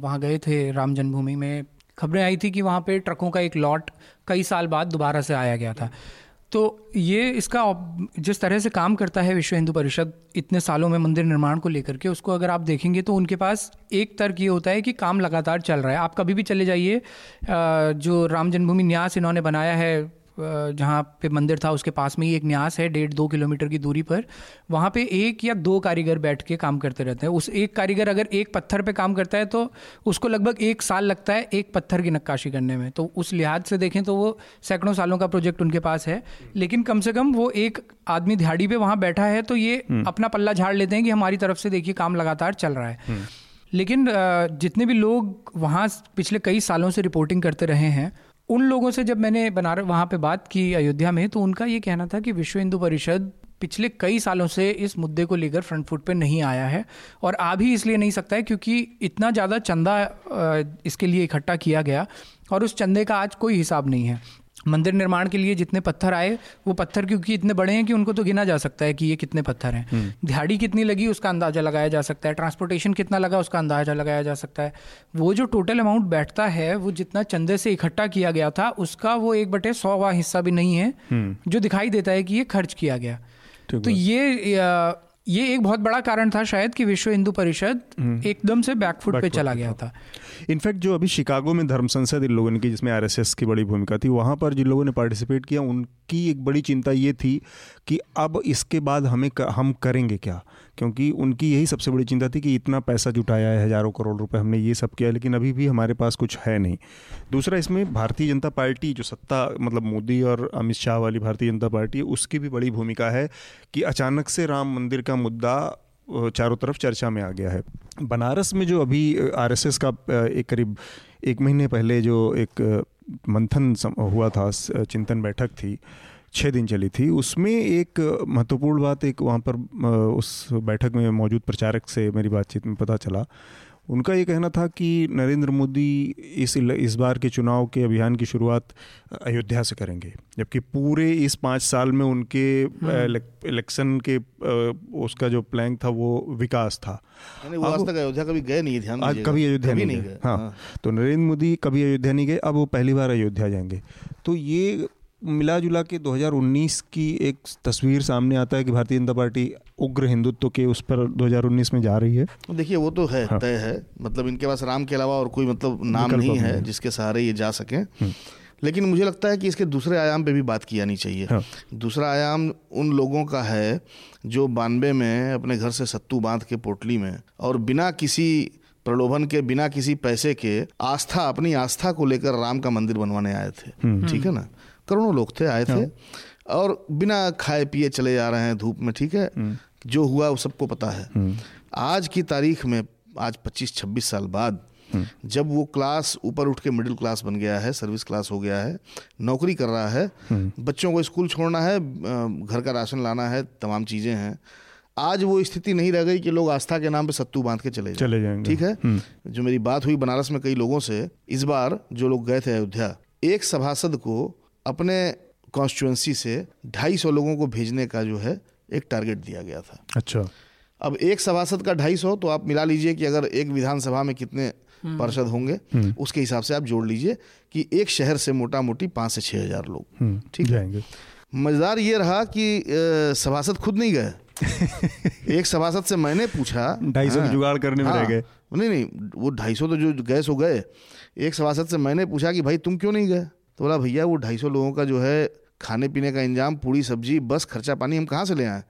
वहाँ गए थे राम जन्मभूमि में खबरें आई थी कि वहाँ पे ट्रकों का एक लॉट कई साल बाद दोबारा से आया गया था। तो ये इसका जिस तरह से काम करता है विश्व हिंदू परिषद इतने सालों में मंदिर निर्माण को लेकर के, उसको अगर आप देखेंगे तो उनके पास एक तर्क ये होता है कि काम लगातार चल रहा है। आप कभी भी चले जाइए जो राम जन्मभूमि न्यास इन्होंने बनाया है जहाँ पे मंदिर था उसके पास में ही एक न्यास है डेढ़ दो किलोमीटर की दूरी पर। वहाँ पे एक या दो कारीगर बैठ के काम करते रहते हैं। उस एक कारीगर अगर एक पत्थर पे काम करता है तो उसको लगभग एक साल लगता है एक पत्थर की नक्काशी करने में। तो उस लिहाज से देखें तो वो सैकड़ों सालों का प्रोजेक्ट उनके पास है। लेकिन कम से कम वो एक आदमी दिहाड़ी पे वहाँ बैठा है तो ये हम्म। अपना पल्ला झाड़ लेते हैं कि हमारी तरफ़ से देखिए काम लगातार चल रहा है। हम्म। लेकिन जितने भी लोग वहाँ पिछले कई सालों से रिपोर्टिंग करते रहे हैं उन लोगों से जब मैंने बनारस वहाँ पे बात की अयोध्या में तो उनका ये कहना था कि विश्व हिंदू परिषद पिछले कई सालों से इस मुद्दे को लेकर फ्रंट फुट पे नहीं आया है और आ भी इसलिए नहीं सकता है क्योंकि इतना ज़्यादा चंदा इसके लिए इकट्ठा किया गया और उस चंदे का आज कोई हिसाब नहीं है। मंदिर निर्माण के लिए जितने पत्थर आए वो पत्थर क्योंकि इतने बड़े हैं कि उनको तो गिना जा सकता है कि ये कितने पत्थर हैं। हम्म। दिहाड़ी कितनी लगी उसका अंदाज़ा लगाया जा सकता है। ट्रांसपोर्टेशन कितना लगा उसका अंदाज़ा लगाया जा सकता है। वो जो टोटल अमाउंट बैठता है वो जितना चंदे से इकट्ठा किया गया था उसका वो एक बटे सौवा हिस्सा भी नहीं है हम्म। जो दिखाई देता है कि ये खर्च किया गया। तो ये ये एक बहुत बड़ा कारण था शायद कि विश्व हिंदू परिषद हम्म। एकदम से बैकफुट पे चला गया था। इनफैक्ट जो अभी शिकागो में धर्म संसद इन लोगों की जिसमें आरएसएस की बड़ी भूमिका थी वहाँ पर जिन लोगों ने पार्टिसिपेट किया उनकी एक बड़ी चिंता ये थी कि अब इसके बाद हमें कर, हम करेंगे क्या? क्योंकि उनकी यही सबसे बड़ी चिंता थी कि इतना पैसा जुटाया है, हज़ारों करोड़ रुपए हमने ये सब किया लेकिन अभी भी हमारे पास कुछ है नहीं। दूसरा, इसमें भारतीय जनता पार्टी जो सत्ता मतलब मोदी और अमित शाह वाली भारतीय जनता पार्टी उसकी भी बड़ी भूमिका है कि अचानक से राम मंदिर का मुद्दा चारों तरफ़ चर्चा में आ गया है। बनारस में जो अभी आरएसएस का एक करीब एक महीने पहले जो एक मंथन हुआ था चिंतन बैठक थी छः दिन चली थी। उसमें एक महत्वपूर्ण बात एक वहाँ पर उस बैठक में मौजूद प्रचारक से मेरी बातचीत में पता चला। उनका ये कहना था कि नरेंद्र मोदी इस इस बार के चुनाव के अभियान की शुरुआत अयोध्या से करेंगे जबकि पूरे इस पाँच साल में उनके हम्म। इलेक्शन के उसका जो प्लान था वो विकास था। वो आज तक अयोध्या कभी गए नहीं ध्यान आज कभी अयोध्या नहीं, नहीं गए। हाँ।, हाँ। तो नरेंद्र मोदी कभी अयोध्या नहीं गए अब वो पहली बार अयोध्या जाएँगे। तो ये मिला जुला के 2019 की एक तस्वीर सामने आता है कि भारतीय जनता पार्टी उग्र हिंदुत्व के उस पर 2019 में जा रही है देखिए वो तो है हाँ। तय है मतलब इनके पास राम के अलावा और कोई मतलब नाम नहीं है जिसके सहारे ये जा सके हम्म। लेकिन मुझे लगता है कि इसके दूसरे आयाम पे भी बात की जानी चाहिए हाँ। दूसरा आयाम उन लोगों का है जो बानवे में अपने घर से सत्तू बाँध के पोटली में और बिना किसी प्रलोभन के बिना किसी पैसे के आस्था अपनी आस्था को लेकर राम का मंदिर बनवाने आए थे हम्म। ठीक है ना करोड़ों लोग थे आए थे हाँ। और बिना खाए पिए चले जा रहे हैं धूप में ठीक है हम्म। जो हुआ वो सबको पता है हम्म। आज की तारीख में आज 25-26 साल बाद जब वो क्लास ऊपर उठ के मिडिल क्लास बन गया है सर्विस क्लास हो गया है नौकरी कर रहा है बच्चों को स्कूल छोड़ना है घर का राशन लाना है तमाम चीज़ें हैं आज वो स्थिति नहीं रह गई कि लोग आस्था के नाम पे सत्तू बाँध के चले जाएँ। चले जाएँगे ठीक है हम्म। जो मेरी बात हुई बनारस में कई लोगों से इस बार जो लोग गए थे अयोध्या एक सभासद को अपने कॉन्स्टिट्युएंसी से ढाई सौ लोगों को भेजने का जो है एक टारगेट दिया गया था। अच्छा। अब एक सभासद का ढाई सौ तो आप मिला लीजिए कि अगर एक विधानसभा में कितने हम्म। पार्षद होंगे हम्म। उसके हिसाब से आप जोड़ लीजिए कि एक शहर से मोटा मोटी पाँच से छः हज़ार लोग। ठीक है? मज़ेदार ये रहा कि सभासद खुद नहीं गए। एक सभासद से मैंने पूछा ढाई सौ हाँ, जुगाड़ करने में हाँ, रह गए। नहीं नहीं वो ढाई सौ तो जो गए सो गए। एक सभासद से मैंने पूछा कि भाई तुम क्यों नहीं गए? तो बोला भैया वो ढाई सौ लोगों का जो है खाने पीने का इंजाम पूरी सब्ज़ी बस खर्चा पानी हम कहाँ से ले आए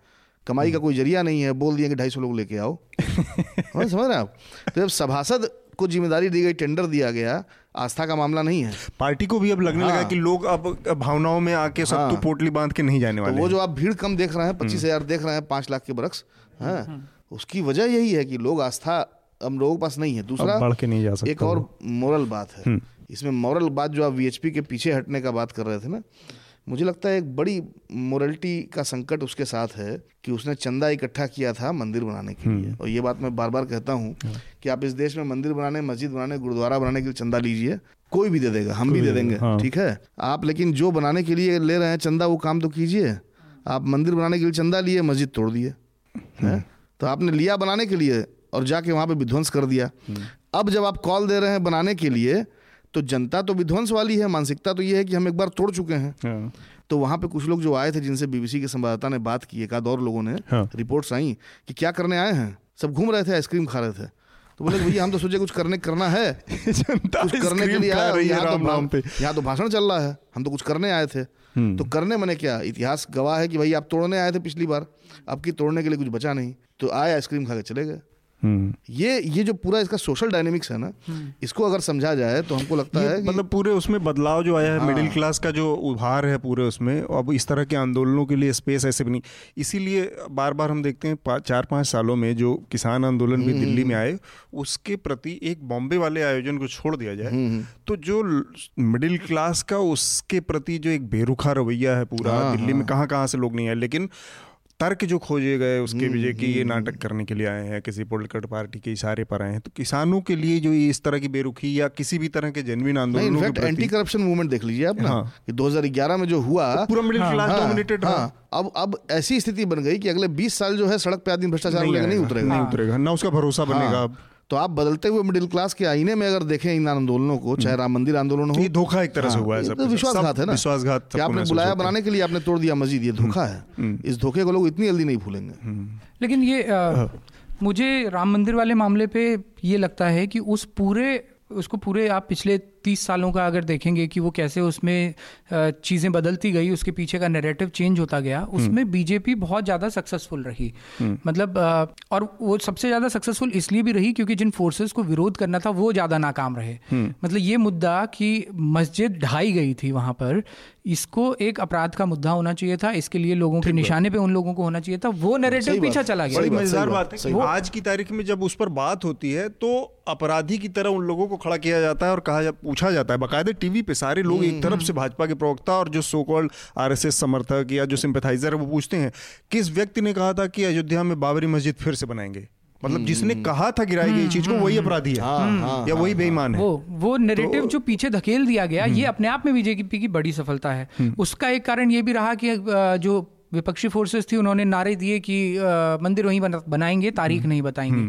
कमाई का कोई ज़रिया नहीं है बोल दिया कि ढाई सौ लोग लेके आओ हाँ, समझ रहे आप तो जब सभासद को ज़िम्मेदारी दी गई टेंडर दिया गया आस्था का मामला नहीं है पार्टी को भी अब लगने हाँ। लगा कि लोग अब भावनाओं में आके सब हाँ। तो पोटली बाँध के नहीं जाने तो वाले तो वो जो आप भीड़ कम देख रहे हैं पच्चीस हम्म। हज़ार देख रहे हैं पाँच लाख के बरक्स है हाँ। उसकी वजह यही है कि लोग आस्था हम लोगों के पास नहीं है दूसरा बढ़ के नहीं जा सकता एक और मोरल बात है हम्म। इसमें मॉरल बात जो आप वीएचपी के पीछे हटने का बात कर रहे थे ना मुझे लगता है एक बड़ी मोरलिटी का संकट उसके साथ है कि उसने चंदा इकट्ठा किया था मंदिर बनाने के लिए हम्म। और ये बात मैं बार बार कहता हूँ हाँ। कि आप इस देश में मंदिर बनाने मस्जिद बनाने गुरुद्वारा बनाने के लिए चंदा लीजिए कोई भी दे देगा हम भी दे देंगे हाँ। ठीक है आप लेकिन जो बनाने के लिए ले रहे हैं चंदा वो काम तो कीजिए आप मंदिर बनाने के लिए चंदा लिए मस्जिद तोड़ दिए हम्म। तो आपने लिया बनाने के लिए और जाके वहाँ पे विध्वंस कर दिया हम्म। अब जब आप कॉल दे रहे हैं बनाने के लिए तो जनता तो विध्वंस वाली है मानसिकता तो ये है कि हम एक बार तोड़ चुके हैं। हाँ। तो वहाँ पे कुछ लोग जो आए थे जिनसे बीबीसी के संवाददाता ने बात की एक आध और लोगों ने हाँ। रिपोर्ट्स आई कि क्या करने आए हैं? सब घूम रहे थे आइसक्रीम खा रहे थे। तो बोले भैया हम तो सोचे कुछ करने करना है। कुछ करने के लिए आए यहाँ तो यहाँ तो भाषण चल रहा है। हम तो कुछ करने आए थे। हम्म। तो करने मैंने क्या? इतिहास गवाह है कि भाई आप तोड़ने आए थे पिछली बार। अब की तोड़ने के लिए कुछ बचा नहीं। तो आए आइसक्रीम खा के चले गए। ये ये जो पूरा इसका सोशल डायनेमिक्स है ना हम्म। इसको अगर समझा जाए तो हमको लगता है मतलब पूरे उसमें बदलाव जो आया है हाँ। मिडिल क्लास का जो उभार है पूरे उसमें अब इस तरह के आंदोलनों के लिए स्पेस ऐसे बनी इसीलिए बार बार हम देखते हैं पा, चार पाँच सालों में जो किसान आंदोलन भी दिल्ली में आए उसके प्रति एक बॉम्बे वाले आयोजन को छोड़ दिया जाए तो जो मिडिल क्लास का उसके प्रति जो एक बेरुखा रवैया है पूरा हाँ, दिल्ली में हाँ। कहाँ कहाँ से लोग नहीं आए लेकिन तर्क जो खोजे गए उसके वजह विजय की ये हम्म, नाटक हम्म। करने के लिए आए हैं किसी पोलिटिकल पार्टी के इशारे पर आए हैं तो किसानों के लिए जो इस तरह की बेरुखी या किसी भी तरह के जेनविन आंदोलन एंटी करप्शन मूवमेंट देख लीजिए आप ना हाँ। कि 2011 में जो हुआ पूरा मिडिल क्लास डोमिनेटेड हाँ, अब अब ऐसी स्थिति बन गई कि अगले 20 साल जो है सड़क पे आदमी भ्रष्टाचार नहीं उतरेगा नहीं उतरेगा ना उसका भरोसा बनेगा अब तो आप बदलते हुए मिडिल क्लास के आईने में अगर देखें इन आंदोलनों को चाहे राम मंदिर आंदोलन हो ये धोखा एक तरह से हाँ, हुआ है सब तो विश्वासघात है ना। विश्वासघात कि आपने बुलाया बनाने के लिए आपने तोड़ दिया मस्जिद ये धोखा है। हम्म, हम्म। इस धोखे को लोग इतनी जल्दी नहीं भूलेंगे। हम्म। लेकिन ये मुझे राम मंदिर वाले मामले पे ये लगता है कि उस पूरे उसको पूरे आप पिछले तीस सालों का अगर देखेंगे कि वो कैसे उसमें चीज़ें बदलती गई उसके पीछे का नैरेटिव चेंज होता गया हम्म। उसमें बीजेपी बहुत ज़्यादा सक्सेसफुल रही हम्म। मतलब और वो सबसे ज़्यादा सक्सेसफुल इसलिए भी रही क्योंकि जिन फोर्सेस को विरोध करना था वो ज़्यादा नाकाम रहे हम्म। मतलब ये मुद्दा कि मस्जिद ढाई गई थी वहाँ पर इसको एक अपराध का मुद्दा होना चाहिए था इसके लिए लोगों के निशाने पे उन लोगों को होना चाहिए था वो नैरेटिव पीछा चला गया बड़ी मज़ेदार बात है आज की तारीख में जब उस पर बात होती है तो अपराधी की तरह उन लोगों को खड़ा किया जाता है और कहा पूछा जाता है। बाकायदे टीवी पे सारे लोग एक तरफ़ से भाजपा के प्रवक्ता और जो सो कॉल्ड आरएसएस समर्थक या जो सिंपथाइजर है वो पूछते हैं किस व्यक्ति ने कहा था कि अयोध्या में बाबरी मस्जिद फिर से बनाएँगे? मतलब जिसने हम्म। कहा था गिराई गई चीज़ को वही अपराधी है। हाँ, हाँ, या वही हाँ, बेईमान है। वो वो नैरेटिव तो, जो पीछे धकेल दिया गया ये हम्म। अपने आप में बीजेपी की बड़ी सफलता है। हम्म। उसका एक कारण ये भी रहा कि जो विपक्षी फोर्सेस थी उन्होंने नारे दिए कि मंदिर वहीं बनाएँगे तारीख नहीं बताएँगे।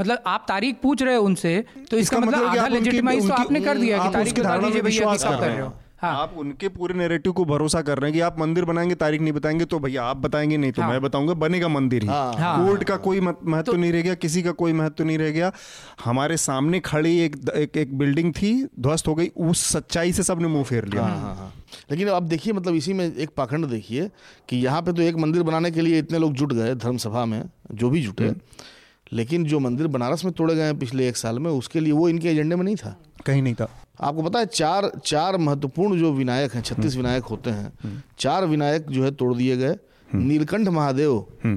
मतलब आप तारीख पूछ रहे हो उनसे तो इसका, मतलब, मतलब आधा लेजिटिमाइज तो आपने कर दिया कि तारीख बता दीजिए भैया कर रहे हो। हाँ। आप उनके पूरे नेरेटिव को भरोसा कर रहे हैं कि आप मंदिर बनाएँगे तारीख नहीं बताएँगे तो भैया आप बताएँगे नहीं तो हाँ। मैं बताऊँगा बनेगा मंदिर ही हाँ। हाँ। कोर्ट का कोई महत्व तो, नहीं रह गया किसी का कोई महत्व नहीं रह गया हमारे सामने खड़ी एक एक, एक बिल्डिंग थी ध्वस्त हो गई उस सच्चाई से सबने मुँह फेर लिया हाँ, हाँ, हाँ। लेकिन अब देखिए मतलब इसी में एक पाखंड देखिए कि यहाँ पे तो एक मंदिर बनाने के लिए इतने लोग जुट गए धर्मसभा में जो भी जुटे हम्म। लेकिन जो मंदिर बनारस में तोड़े गए हैं पिछले एक साल में उसके लिए वो इनके एजेंडे में नहीं था कहीं नहीं था आपको पता है चार चार महत्वपूर्ण जो विनायक हैं छत्तीस हम्म। विनायक होते हैं हम्म। चार विनायक जो है तोड़ दिए गए। हम्म। नीलकंठ महादेव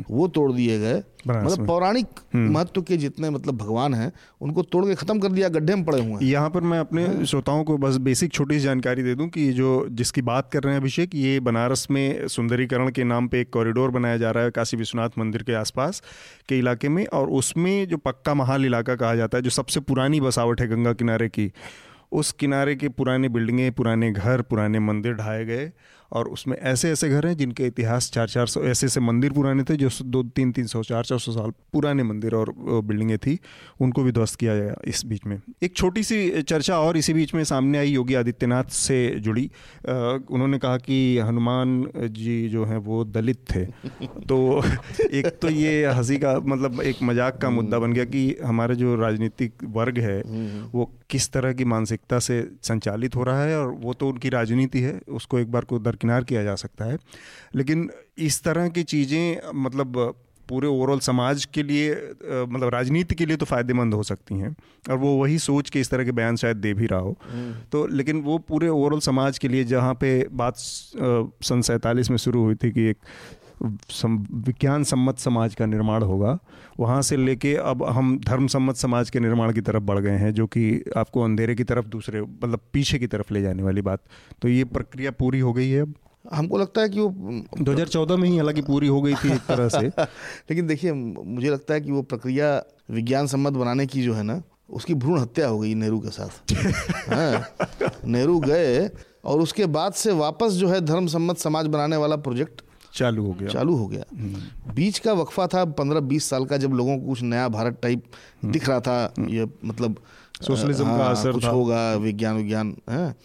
वो तोड़ दिए गए। मतलब पौराणिक महत्व के जितने मतलब भगवान हैं उनको तोड़ के खत्म कर दिया गड्ढे में पड़े हुए हैं। यहाँ पर मैं अपने श्रोताओं को बस बेसिक छोटी सी जानकारी दे दूँ कि जो जिसकी बात कर रहे हैं अभिषेक ये बनारस में सुंदरीकरण के नाम पे एक कॉरिडोर बनाया जा रहा है काशी विश्वनाथ मंदिर के आसपास के इलाके में और उसमें जो पक्का महाल इलाका कहा जाता है जो सबसे पुरानी बसावट है गंगा किनारे की उस किनारे के पुराने बिल्डिंगें पुराने घर पुराने मंदिर ढाए गए। और उसमें ऐसे ऐसे घर हैं जिनके इतिहास चार चार सौ ऐसे ऐसे मंदिर पुराने थे जो दो तीन तीन सौ चार चार सौ साल पुराने मंदिर और बिल्डिंगें थी उनको भी ध्वस्त किया गया इस बीच में। एक छोटी सी चर्चा और इसी बीच में सामने आई योगी आदित्यनाथ से जुड़ी। आ, उन्होंने कहा कि हनुमान जी जो हैं वो दलित थे। तो एक तो ये हँसी का मतलब एक मज़ाक का मुद्दा बन गया कि हमारे जो राजनीतिक वर्ग है वो किस तरह की मानसिकता से संचालित हो रहा है और वो तो उनकी राजनीति है उसको एक बार को दर दरकिनार किया जा सकता है। लेकिन इस तरह की चीज़ें मतलब पूरे ओवरऑल समाज के लिए मतलब राजनीति के लिए तो फ़ायदेमंद हो सकती हैं। और वो वही सोच के इस तरह के बयान शायद दे भी रहा हो। हम्म। तो लेकिन वो पूरे ओवरऑल समाज के लिए जहाँ पे बात सन सैंतालीस में शुरू हुई थी कि एक विज्ञान सम्मत समाज का निर्माण होगा। वहाँ से लेके अब हम धर्म सम्मत समाज के निर्माण की तरफ़ बढ़ गए हैं जो कि आपको अंधेरे की तरफ़ दूसरे मतलब पीछे की तरफ़ ले जाने वाली बात। तो ये प्रक्रिया पूरी हो गई है अब। हमको लगता है कि वो 2014 में ही हालाँकि पूरी हो गई थी एक तरह से। लेकिन देखिए मुझे लगता है कि वो प्रक्रिया विज्ञान सम्मत बनाने की जो है ना उसकी भ्रूण हत्या हो गई नेहरू के साथ। हाँ, नेहरू गए और उसके बाद से वापस जो है धर्म सम्मत समाज बनाने वाला प्रोजेक्ट चालू हो गया। चालू हो गया। हम्म। बीच का वक्फा था पंद्रह बीस साल का जब लोगों को कुछ नया भारत टाइप हम्म। दिख रहा था हम्म। ये मतलब सोशलिज्म का हाँ, असर कुछ होगा विज्ञान विज्ञान है।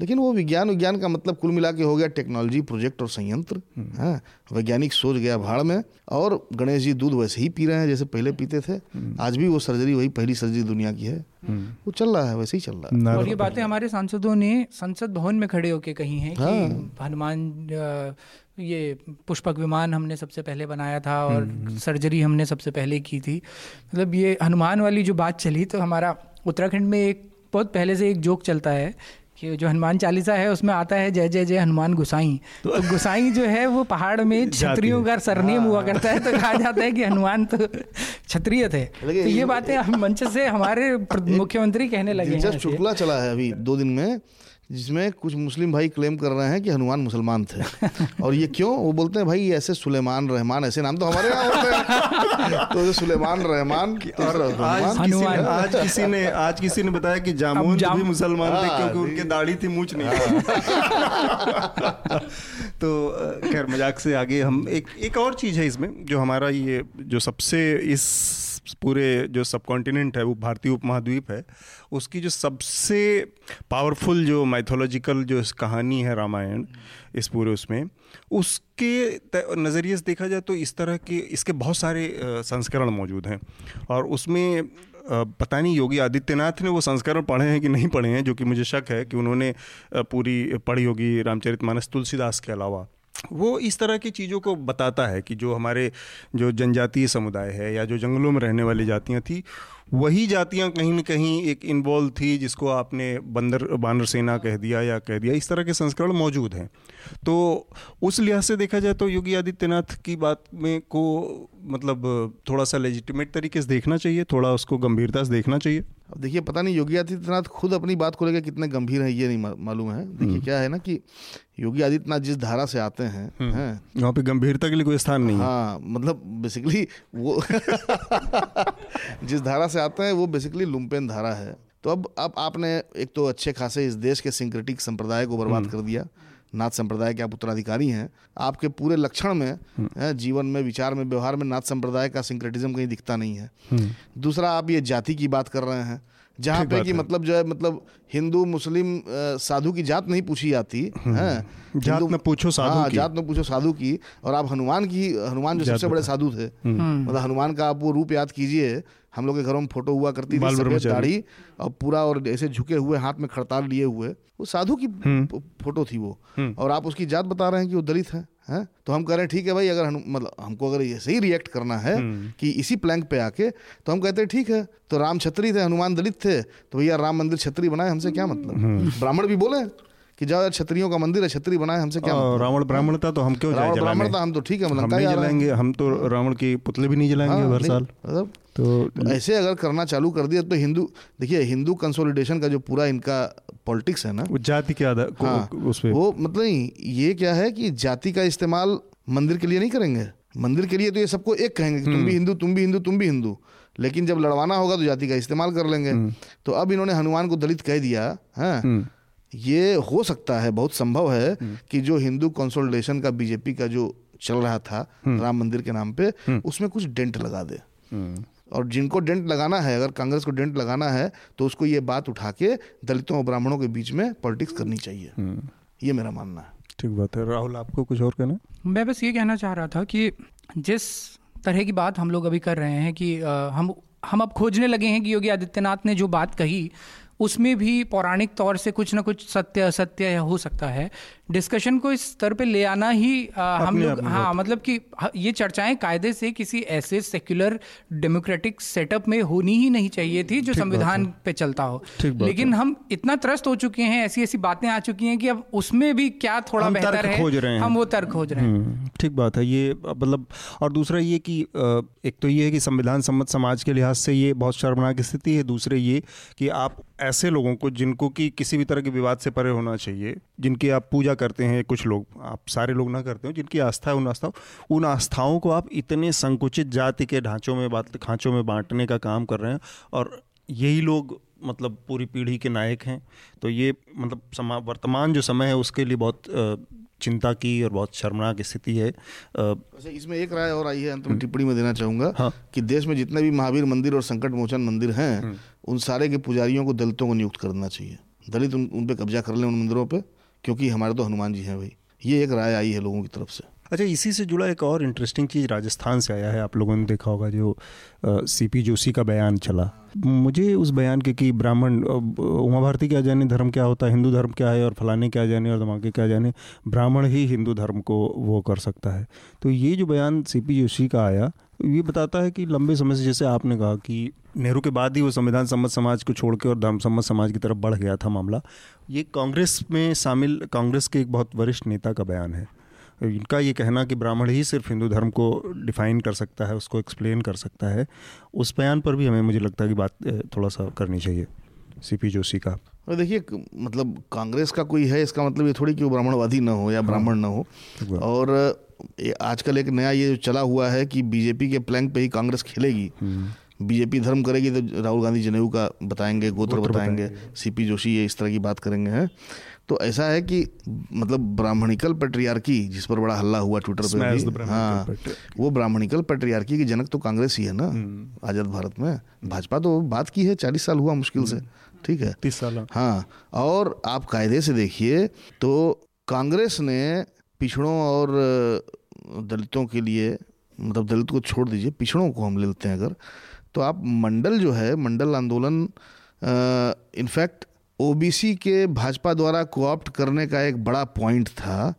लेकिन वो विज्ञान विज्ञान का मतलब कुल मिला के हो गया टेक्नोलॉजी प्रोजेक्ट और संयंत्र है हाँ, वैज्ञानिक सोच गया भाड़ में और गणेश जी दूध वैसे ही पी रहे हैं जैसे पहले पीते थे। आज भी वो सर्जरी वही पहली सर्जरी दुनिया की है। वो चल रहा है वैसे ही चल रहा है। और ये बातें हमारे सांसदों ने संसद भवन में खड़े होके कही हैं हाँ। कि हनुमान ये पुष्पक विमान हमने सबसे पहले बनाया था और सर्जरी हमने सबसे पहले की थी। मतलब ये हनुमान वाली जो बात चली तो हमारा उत्तराखंड में एक बहुत पहले से एक जोक चलता है कि जो हनुमान चालीसा है उसमें आता है जय जय जय हनुमान गुसाई। तो, तो गुसाई जो है वो पहाड़ में क्षत्रियों का सरनेम हुआ करता है तो कहा जाता है कि हनुमान तो क्षत्रिय थे। तो ये बातें हम मंच से हमारे मुख्यमंत्री कहने लगे शुक्ला चला है अभी दो दिन में। जिसमें कुछ मुस्लिम भाई क्लेम कर रहे हैं कि हनुमान मुसलमान थे। और ये क्यों? वो बोलते हैं भाई ऐसे सुलेमान रहमान ऐसे नाम तो हमारे यहाँ होते हैं। तो सुलेमान रहमान और आज किसी ने आज किसी ने आज किसी ने बताया कि जामुन जाम... भी मुसलमान थे हाँ, क्योंकि उनके दाढ़ी थी मूछ नहीं। तो खैर मज़ाक से आगे हम एक एक और चीज़ है इसमें जो हमारा ये जो सबसे इस पूरे जो सब कॉन्टिनेंट है, वो भारतीय उपमहाद्वीप है, उसकी जो सबसे पावरफुल जो माइथोलॉजिकल जो कहानी है रामायण, इस पूरे उसमें, उसके नज़रिए से देखा जाए तो इस तरह के, इसके बहुत सारे संस्करण मौजूद हैं। और उसमें पता नहीं योगी आदित्यनाथ ने वो संस्करण पढ़े हैं कि नहीं पढ़े हैं, जो कि मुझे शक है कि उन्होंने पूरी पढ़ी होगी रामचरितमानस तुलसीदास के अलावा। वो इस तरह की चीज़ों को बताता है कि जो हमारे जो जनजातीय समुदाय है या जो जंगलों में रहने वाली जातियाँ थी वही जातियाँ कहीं न कहीं एक इन्वॉल्व थी जिसको आपने बंदर बानर सेना कह दिया या कह दिया। इस तरह के संस्करण मौजूद हैं। तो उस लिहाज से देखा जाए तो योगी आदित्यनाथ की बात में को मतलब थोड़ा सा लेजिटिमेट तरीके से देखना चाहिए थोड़ा उसको गंभीरता से देखना चाहिए। अब देखिए पता नहीं योगी आदित्यनाथ खुद अपनी बात को लेकर कितने गंभीर है ये नहीं मालूम है। देखिए हम्म। क्या है ना कि योगी आदित्यनाथ जिस धारा से आते हैं हम्म। हैं? वहाँ पे गंभीरता के लिए कोई स्थान नहीं हाँ। मतलब बेसिकली वो जिस धारा से आते हैं वो बेसिकली लुम्पेन धारा है। तो अब अब आपने एक तो अच्छे खासे इस देश के सिंक्रेटिक संप्रदाय को बर्बाद हम्म। कर दिया। नाथ संप्रदाय के आप उत्तराधिकारी हैं। आपके पूरे लक्षण में जीवन में विचार में व्यवहार में नाथ संप्रदाय का सिंक्रेटिज्म कहीं दिखता नहीं है। दूसरा आप ये जाति की बात कर रहे हैं जहाँ पे कि मतलब जो है मतलब हिंदू मुस्लिम साधु की जात नहीं पूछी जाती हम्म। है। जात में पूछो साधु हाँ, की। जात में पूछो साधु की और आप हनुमान की हनुमान जो सबसे बड़े साधु थे। हम्म। मतलब हनुमान का आप वो रूप याद कीजिए हम लोग के घरों में फ़ोटो हुआ करती थी सफ़ेद दाढ़ी और पूरा और ऐसे झुके हुए हाथ में खड़ताल लिए हुए। वो साधु की हम्म। फ़ोटो थी वो। और आप उसकी जात बता रहे हैं कि वो दलित है है? तो हम कह रहे हैं ठीक है भाई अगर हम मतलब हमको अगर ऐसे ही रिएक्ट करना है हम्म। कि इसी प्लैंक पे आके तो हम कहते हैं ठीक है तो राम छत्री थे हनुमान दलित थे तो भैया राम मंदिर छत्री बनाए हमसे क्या मतलब? हम्म। ब्राह्मण भी बोले कि जाओ छत्रियों का मंदिर है छत्री बनाए हमसे क्या मतलब? रावण ब्राह्मण था तो हम क्यों ब्राह्मण था हम तो ठीक है हम नहीं जलाएँगे हम तो रावण की पुतले भी नहीं जलाएँगे हाँ, हर साल। मतलब तो ऐसे अगर करना चालू कर दिया तो हिंदू देखिए हिंदू कंसोलिडेशन का जो पूरा इनका पॉलिटिक्स है ना वो जाति क्या हाँ, वो मतलब ये क्या है कि जाति का इस्तेमाल मंदिर के लिए नहीं करेंगे। मंदिर के लिए तो ये सबको एक कहेंगे कि तुम भी हम्म। हिंदू तुम भी हिंदू तुम भी हिंदू। लेकिन जब लड़वाना होगा तो जाति का इस्तेमाल कर लेंगे। हम्म। तो अब इन्होंने हनुमान को दलित कह दिया है। हाँ? हम्म। ये हो सकता है बहुत संभव है कि जो हिंदू कंसोलिडेशन का बीजेपी का जो चल रहा था राम मंदिर के नाम पे उसमें कुछ डेंट लगा दे। और जिनको डेंट लगाना है अगर कांग्रेस को डेंट लगाना है तो उसको ये बात उठा के दलितों और ब्राह्मणों के बीच में पॉलिटिक्स करनी चाहिए। ये मेरा मानना है। ठीक बात है। राहुल आपको कुछ और कहना मैं बस ये कहना चाह रहा था कि जिस तरह की बात हम लोग अभी कर रहे हैं कि हम हम अब खोजने लगे हैं कि योगी आदित्यनाथ ने जो बात कही उसमें भी पौराणिक तौर से कुछ ना कुछ सत्य असत्य हो सकता है। डिस्कशन को इस स्तर पे ले आना ही आ, हम लोग हाँ मतलब कि ये चर्चाएँ कायदे से किसी ऐसे सेक्युलर डेमोक्रेटिक सेटअप में होनी ही नहीं चाहिए थी जो संविधान पे चलता हो। लेकिन हम इतना त्रस्त हो चुके हैं ऐसी ऐसी बातें आ चुकी हैं कि अब उसमें भी क्या थोड़ा बेहतर है खोज रहे हैं। हम वो तर्क खोज रहे हैं। हम्म, ठीक बात है। ये मतलब और दूसरा ये कि एक तो ये है कि संविधान सम्मत समाज के लिहाज से ये बहुत शर्मनाक स्थिति है। दूसरे ये कि आप ऐसे लोगों को जिनको कि किसी भी तरह के विवाद से परे होना चाहिए जिनकी आप पूजा करते हैं कुछ लोग आप सारे लोग ना करते हो जिनकी आस्था है उन आस्थाओं उन आस्थाओं को आप इतने संकुचित जाति के ढांचों में बात खांचों में बांटने का काम कर रहे हैं और यही लोग मतलब पूरी पीढ़ी के नायक हैं तो ये मतलब समा वर्तमान जो समय है उसके लिए बहुत चिंता की और बहुत शर्मनाक स्थिति है वैसे इसमें एक राय और आई है अंत में टिप्पणी में देना चाहूँगा हाँ। कि देश में जितने भी महावीर मंदिर और संकट मोचन मंदिर हैं हम्म। उन सारे के पुजारियों को दलितों को नियुक्त करना चाहिए। दलित उन, उन पर कब्जा कर लें उन मंदिरों पर क्योंकि हमारे तो हनुमान जी हैं भाई। ये एक राय आई है लोगों की तरफ़ से। अच्छा इसी से जुड़ा एक और इंटरेस्टिंग चीज़ राजस्थान से आया है आप लोगों ने देखा होगा जो सी पी जोशी का बयान चला। मुझे उस बयान के कि ब्राह्मण उमा भारती क्या जाने धर्म क्या होता है हिंदू धर्म क्या है और फलाने क्या जाने और धमाके क्या जाने ब्राह्मण ही हिंदू धर्म को वो कर सकता है। तो ये जो बयान सी पी जोशी का आया ये बताता है कि लंबे समय से जैसे आपने कहा कि नेहरू के बाद ही वो संविधान सम्मत समाज को छोड़ के और धर्म सम्मत समाज की तरफ़ बढ़ गया था मामला। ये कांग्रेस में शामिल कांग्रेस के एक बहुत वरिष्ठ नेता का बयान है। इनका ये कहना कि ब्राह्मण ही सिर्फ़ हिंदू धर्म को डिफाइन कर सकता है उसको एक्सप्लेन कर सकता है उस बयान पर भी हमें मुझे लगता है कि बात थोड़ा सा करनी चाहिए सीपी जोशी का। और देखिए मतलब कांग्रेस का कोई है इसका मतलब ये थोड़ी कि वो ब्राह्मणवादी ना हो या हाँ। ब्राह्मण ना हो। और आजकल एक नया ये चला हुआ है कि बीजेपी के प्लैंक पे ही कांग्रेस खेलेगी। हम्म। बीजेपी धर्म करेगी तो राहुल गांधी जनेऊ का बताएँगे गोत्र बताएँगे सीपी जोशी ये इस तरह की बात करेंगे हैं। तो ऐसा है कि मतलब ब्राह्मणिकल पेट्रियार्की जिस पर बड़ा हल्ला हुआ ट्विटर पे भी हाँ वो ब्राह्मणिकल पेट्रियार्की की जनक तो कांग्रेस ही है ना हम्म। आज़ाद भारत में। भाजपा तो बात की है चालीस साल हुआ मुश्किल से हम्म। ठीक है। तीस साल। हाँ और आप कायदे से देखिए तो कांग्रेस ने पिछड़ों और दलितों के लिए मतलब दलित को छोड़ दीजिए पिछड़ों को हम ले लेते हैं अगर तो आप मंडल जो है मंडल आंदोलन इनफैक्ट ओबीसी के भाजपा द्वारा कोऑप्ट करने का एक बड़ा पॉइंट था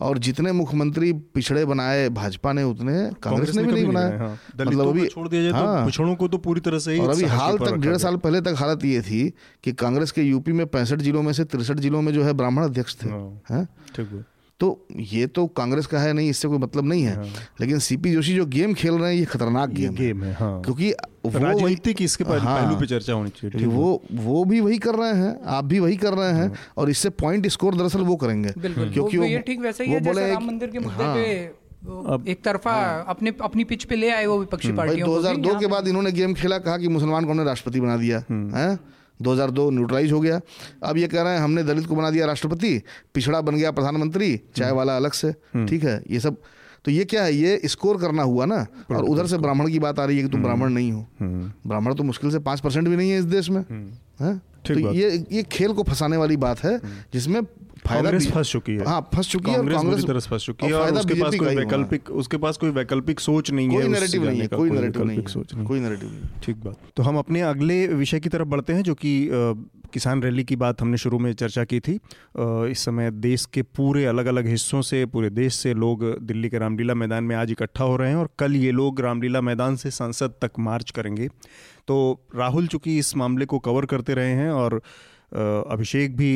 और जितने मुख्यमंत्री पिछड़े बनाए भाजपा ने उतने कांग्रेस ने भी नहीं बनाए। हाँ। मतलब अभी छोड़ दिया जाए तो हाँ, तो पिछड़ों को तो पूरी तरह से ही और अभी हाल तक डेढ़ साल पहले तक हालत ये थी कि कांग्रेस के यूपी में पैंसठ जिलों में से तिरसठ जिलों में जो है ब्राह्मण अध्यक्ष थे। हाँ, ठीक है तो ये तो कांग्रेस का है नहीं इससे कोई मतलब नहीं है हाँ। लेकिन सीपी जोशी जो गेम खेल रहे हैं ये खतरनाक गेम, गेम है, है हाँ। क्योंकि वो राजनीति की इसके हाँ, पहलू पे चर्चा होनी चाहिए वो वो भी वही कर रहे हैं आप भी वही कर रहे हैं हाँ। और इससे पॉइंट स्कोर दरअसल वो करेंगे क्योंकि वो ठीक वैसे ही बोले राम मंदिर के मुद्दे हाँ। पे एक तरफा हाँ। अपने अपनी पिच पे ले आए वो विपक्षी पार्टियों 2002 के बाद इन्होंने गेम खेला कहा कि मुसलमान को हमने राष्ट्रपति बना दिया हम्म। है 2002 न्यूट्रलाइज हो गया। अब ये कह रहे हैं हमने दलित को बना दिया राष्ट्रपति पिछड़ा बन गया प्रधानमंत्री चाय हम्म। वाला अलग से हम्म। ठीक है ये सब। तो ये क्या है ये स्कोर करना हुआ ना और उधर से ब्राह्मण की बात आ रही है कि तुम ब्राह्मण नहीं हो। ब्राह्मण तो मुश्किल से पाँच परसेंट भी नहीं है इस देश में है? तो ये ये खेल को फंसाने वाली बात है जिसमें फ़ायदा फंस चुकी है। हाँ फंस चुकी है कांग्रेस तरह फंस चुकी है और उसके पास कोई वैकल्पिक उसके पास कोई वैकल्पिक सोच नहीं है कोई नैरेटिव नहीं है कोई नैरेटिव नहीं सोच कोई नैरेटिव नहीं ठीक बात। तो हम अपने अगले विषय की तरफ़ बढ़ते हैं जो कि किसान रैली की बात हमने शुरू में चर्चा की थी। इस समय देश के पूरे अलग अलग हिस्सों से पूरे देश से लोग दिल्ली के रामलीला मैदान में आज इकट्ठा हो रहे हैं और कल ये लोग रामलीला मैदान से संसद तक मार्च करेंगे। तो राहुल चूँकि इस मामले को कवर करते रहे हैं और अभिषेक भी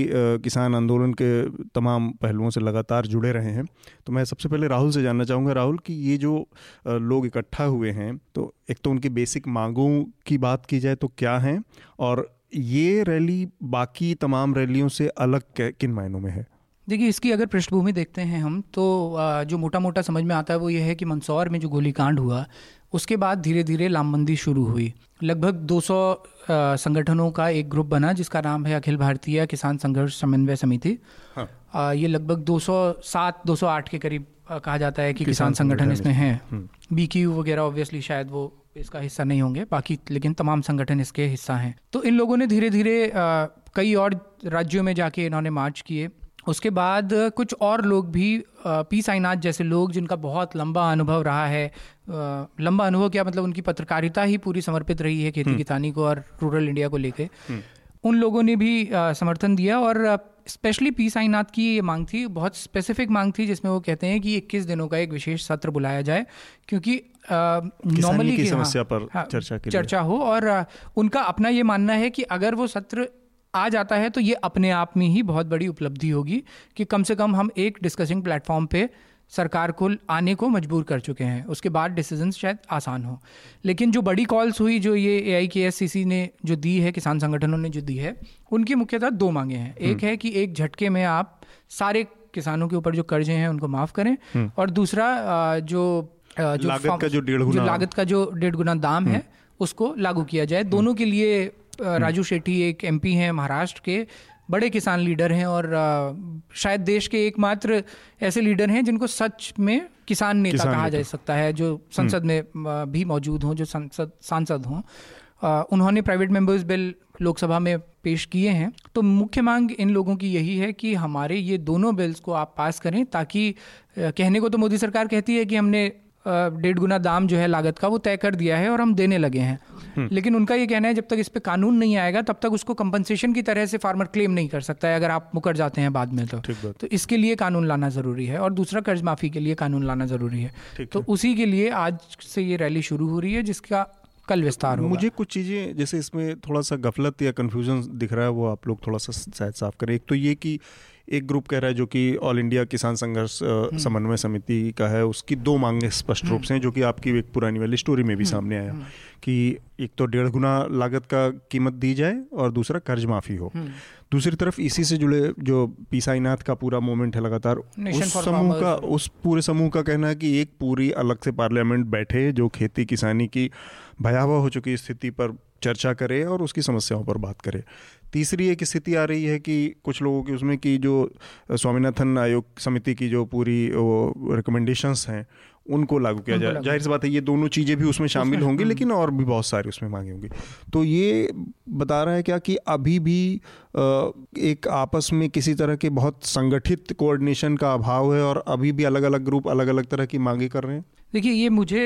किसान आंदोलन के तमाम पहलुओं से लगातार जुड़े रहे हैं। तो मैं सबसे पहले राहुल से जानना चाहूँगा, राहुल, कि ये जो लोग इकट्ठा हुए हैं तो एक तो उनकी बेसिक मांगों की बात की जाए तो क्या हैं? और ये रैली बाकी तमाम रैलियों से अलग किन मायनों में है? देखिए, इसकी अगर पृष्ठभूमि देखते हैं हम तो जो मोटा मोटा समझ में आता है वो ये है कि मंदसौर में जो गोलीकांड हुआ उसके बाद धीरे धीरे लामबंदी शुरू हुई। लगभग 200 संगठनों का एक ग्रुप बना जिसका नाम है अखिल भारतीय किसान संघर्ष समन्वय समिति। हाँ। ये लगभग 207 208 के करीब कहा जाता है कि किसान, किसान संगठन इसमें हैं। बी क्यू वगैरह ऑब्वियसली शायद वो इसका हिस्सा नहीं होंगे बाकी लेकिन तमाम संगठन इसके हिस्सा हैं। तो इन लोगों ने धीरे धीरे कई और राज्यों में जाके इन्होंने मार्च किए। उसके बाद कुछ और लोग भी पी साईनाथ जैसे लोग जिनका बहुत लंबा अनुभव रहा है लंबा अनुभव क्या मतलब उनकी पत्रकारिता ही पूरी समर्पित रही है खेती हम्म। किसानी को और रूरल इंडिया को लेके हम्म। उन लोगों ने भी समर्थन दिया और स्पेशली पी साईनाथ की ये मांग थी बहुत स्पेसिफिक मांग थी जिसमें वो कहते हैं कि 21 दिनों का एक विशेष सत्र बुलाया जाए क्योंकि नॉर्मली की समस्या हाँ, पर हाँ, चर्चा चर्चा हो और उनका अपना ये मानना है कि अगर वो सत्र आ जाता है तो ये अपने आप में ही बहुत बड़ी उपलब्धि होगी कि कम से कम हम एक डिस्कसिंग प्लेटफॉर्म पे सरकार को आने को मजबूर कर चुके हैं उसके बाद डिसीज़न शायद आसान हो लेकिन जो बड़ी कॉल्स हुई जो ये ए आई के एस सी सी ने जो दी है किसान संगठनों ने जो दी है उनकी मुख्यतः दो मांगे हैं एक हम्म। है कि एक झटके में आप सारे किसानों के ऊपर जो कर्जे हैं उनको माफ़ करें हम्म। और दूसरा जो जो लागत का जो डेढ़ गुना लागत का जो डेढ़ गुना दाम है हम्म। उसको लागू किया जाए दोनों के लिए राजू शेट्टी एक एमपी हैं महाराष्ट्र के बड़े किसान लीडर हैं और शायद देश के एकमात्र ऐसे लीडर हैं जिनको सच में किसान नेता किसान कहा जा सकता है जो संसद हम्म। में भी मौजूद हों जो संसद सांसद हों। उन्होंने प्राइवेट मेंबर्स बिल लोकसभा में पेश किए हैं। तो मुख्य मांग इन लोगों की यही है कि हमारे ये दोनों बिल्स को आप पास करें ताकि कहने को तो मोदी सरकार कहती है कि हमने डेढ़ गुना दाम जो है लागत का वो तय कर दिया है और हम देने लगे हैं। हम्म। लेकिन उनका ये कहना है जब तक इस पर कानून नहीं आएगा तब तक उसको कंपनसेशन की तरह से फार्मर क्लेम नहीं कर सकता है अगर आप मुकर जाते हैं बाद में तो। तो इसके लिए कानून लाना ज़रूरी है और दूसरा कर्ज माफ़ी के लिए कानून लाना ज़रूरी है। तो उसी के लिए आज से ये रैली शुरू हो रही है जिसका कल विस्तार होगा। मुझे कुछ चीज़ें जैसे इसमें थोड़ा सा गफलत या कन्फ्यूज़न दिख रहा है वो आप लोग थोड़ा सा शायद साफ़ करें। एक तो ये कि एक ग्रुप कह रहा है जो कि ऑल इंडिया किसान संघर्ष हम्म। समन्वय समिति का है उसकी दो मांगे स्पष्ट रूप से हैं जो कि आपकी एक पुरानी वाली स्टोरी में भी हम्म। सामने आया हम्म। कि एक तो डेढ़ गुना लागत का कीमत दी जाए और दूसरा कर्ज माफ़ी हो दूसरी तरफ़ इसी से जुड़े जो पीसाईनाथ का पूरा मूवमेंट है लगातार उस समूह का उस पूरे समूह का कहना है कि एक पूरी अलग से पार्लियामेंट बैठे जो खेती किसानी की भयावह हो चुकी स्थिति पर चर्चा करे और उसकी समस्याओं पर बात करे तीसरी एक स्थिति आ रही है कि कुछ लोगों की उसमें कि जो स्वामीनाथन आयोग समिति की जो पूरी, वो रिकमेंडेशंस हैं उनको लागू किया जाए ज़ाहिर सी बात है ये दोनों चीज़ें भी उसमें शामिल होंगी हम्म। लेकिन और भी बहुत सारी उसमें मांगी होंगी तो ये बता रहा है क्या कि अभी भी एक आपस में किसी तरह के बहुत संगठित कोऑर्डिनेशन का अभाव है और अभी भी अलग अलग ग्रुप अलग अलग तरह की मांगे कर रहे हैं देखिए ये मुझे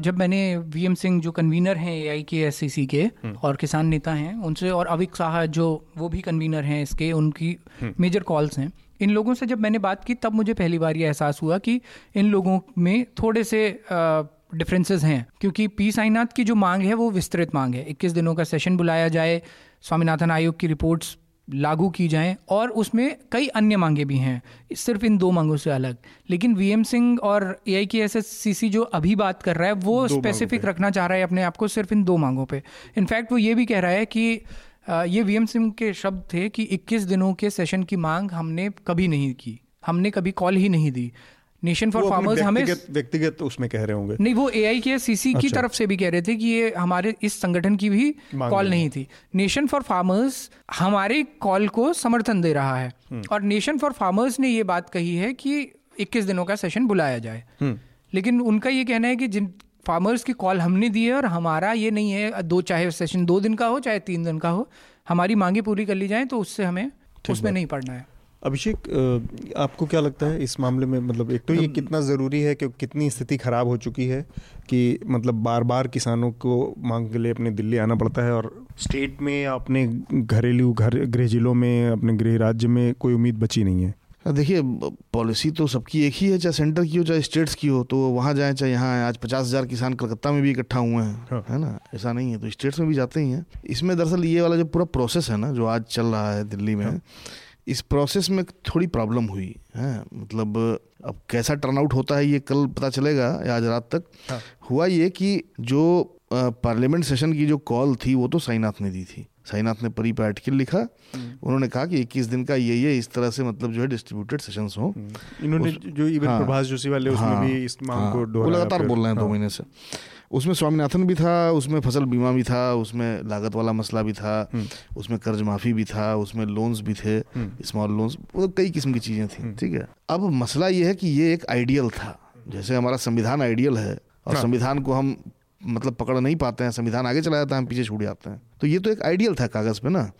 जब मैंने वी एम सिंह जो कन्वीनर हैं ए आई के एस सी सी के हम्म। और किसान नेता हैं उनसे और अविक साहा जो वो भी कन्वीनर हैं इसके उनकी मेजर हम्म। कॉल्स हैं इन लोगों से जब मैंने बात की तब मुझे पहली बार ये एहसास हुआ कि इन लोगों में थोड़े से डिफरेंसेस हैं। क्योंकि पी साईनाथ की जो मांग है वो विस्तृत मांग है। 21 दिनों का सेशन बुलाया जाए स्वामीनाथन आयोग की रिपोर्ट्स लागू की जाएँ और उसमें कई अन्य मांगे भी हैं। सिर्फ़ इन दो मांगों से अलग। लेकिन वीएम सिंह और ए आई के एस एस सी सी जो अभी बात कर रहा है वो स्पेसिफिक रखना चाह रहा है अपने आप को सिर्फ़ इन दो मांगों पे। इनफैक्ट वो ये भी कह रहा है कि ये वीएम सिंह के शब्द थे कि 21 दिनों के सेशन की मांग हमने कभी नहीं की। हमने कभी कॉल ही नहीं दी। नेशन फॉर फार्मर्स हमें व्यक्तिगत उसमें कह रहे होंगे। नहीं वो ए आई के सीसी की अच्छा। तरफ़ से भी कह रहे थे कि ये हमारे इस संगठन की भी कॉल नहीं थी। नेशन फॉर फार्मर्स हमारे कॉल को समर्थन दे रहा है। हम्म। और नेशन फॉर फार्मर्स ने ये बात कही है कि 21 दिनों का सेशन बुलाया जाए। हम्म। लेकिन उनका ये कहना है कि जिन फार्मर्स की कॉल हमने दी है और हमारा ये नहीं है दो चाहे सेशन दो दिन का हो चाहे तीन दिन का हो हमारी मांगे पूरी कर ली जाए तो उससे हमें उसमें नहीं पढ़ना है। अभिषेक आपको क्या लगता है इस मामले में मतलब एक तो ये कितना ज़रूरी है कि कितनी स्थिति ख़राब हो चुकी है कि मतलब बार बार किसानों को मांग के लिए अपने दिल्ली आना पड़ता है और स्टेट में या अपने घरेलू घर गृह जिलों में अपने गृह राज्य में कोई उम्मीद बची नहीं है? देखिए पॉलिसी तो सबकी एक ही है चाहे सेंटर की हो चाहे स्टेट्स की हो तो वहाँ जाए चाहे यहाँ आज पचास हज़ार किसान कलकत्ता में भी इकट्ठा हुए हैं हाँ। है ना ऐसा नहीं है तो स्टेट्स में भी जाते ही हैं इसमें दरअसल ये वाला जो पूरा प्रोसेस है ना जो आज चल रहा है दिल्ली में हाँ। इस प्रोसेस में थोड़ी प्रॉब्लम हुई है मतलब अब कैसा टर्नआउट होता है ये कल पता चलेगा या आज रात तक हाँ। हुआ ये कि जो पार्लियामेंट सेशन की जो कॉल थी वो तो साईनाथ ने दी थी। साईनाथ ने परी पे आर्टिकल लिखा। हम्म। उन्होंने कहा कि 21 दिन का ये ये इस तरह से मतलब जो है डिस्ट्रीब्यूटेड सेशंस हो। हम्म। इन्होंने जो इवन हाँ, प्रभाष जोशी वाले उसमें हाँ, भी इस मांग हाँ, को लगातार बोल रहे हैं दो हाँ। महीने से। उसमें स्वामीनाथन भी था उसमें फ़सल बीमा भी था उसमें लागत वाला मसला भी था हम्म। उसमें कर्ज माफ़ी भी था उसमें लोन्स भी थे स्मॉल लोन्स मतलब कई किस्म की चीज़ें थी ठीक है। अब मसला ये है कि ये एक आइडियल था। जैसे हमारा संविधान आइडियल है और हाँ। संविधान को हम मतलब पकड़ नहीं पाते हैं संविधान आगे चला जाता है हम पीछे छूट जाते हैं। तो ये तो एक आइडियल था कागज़ पे ना।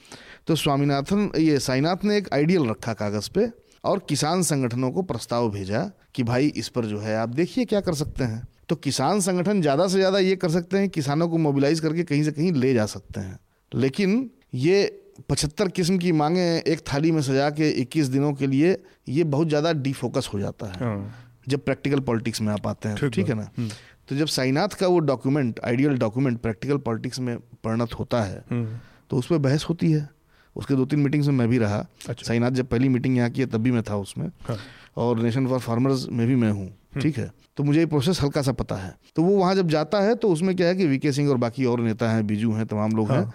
तो स्वामीनाथन ये साईनाथ ने एक आइडियल रखा कागज़ पे और किसान संगठनों को प्रस्ताव भेजा कि भाई इस पर जो है आप देखिए क्या कर सकते हैं। तो किसान संगठन ज़्यादा से ज़्यादा ये कर सकते हैं किसानों को मोबिलाइज करके कहीं से कहीं ले जा सकते हैं। लेकिन ये पचहत्तर किस्म की मांगे एक थाली में सजा के 21 दिनों के लिए ये बहुत ज़्यादा डिफोकस हो जाता है हाँ। जब प्रैक्टिकल पॉलिटिक्स में आप आते हैं। ठीक है ना? हम्म। तो जब साइनाथ का वो document ideal document practical politics में परिणत होता है हम्म। तो उस पर बहस होती है उसके दो तीन मीटिंग्स में मैं भी रहा अच्छा। साइनाथ जब पहली मीटिंग यहाँ की है तब भी मैं था उसमें हाँ। और नेशन फॉर फार्मर्स में भी मैं हूँ हम्म। ठीक है तो मुझे ये प्रोसेस हल्का सा पता है तो वो वहाँ जब जाता है तो उसमें क्या है कि वीके सिंह और बाकी और नेता हैं बीजू हैं तमाम लोग हाँ। हैं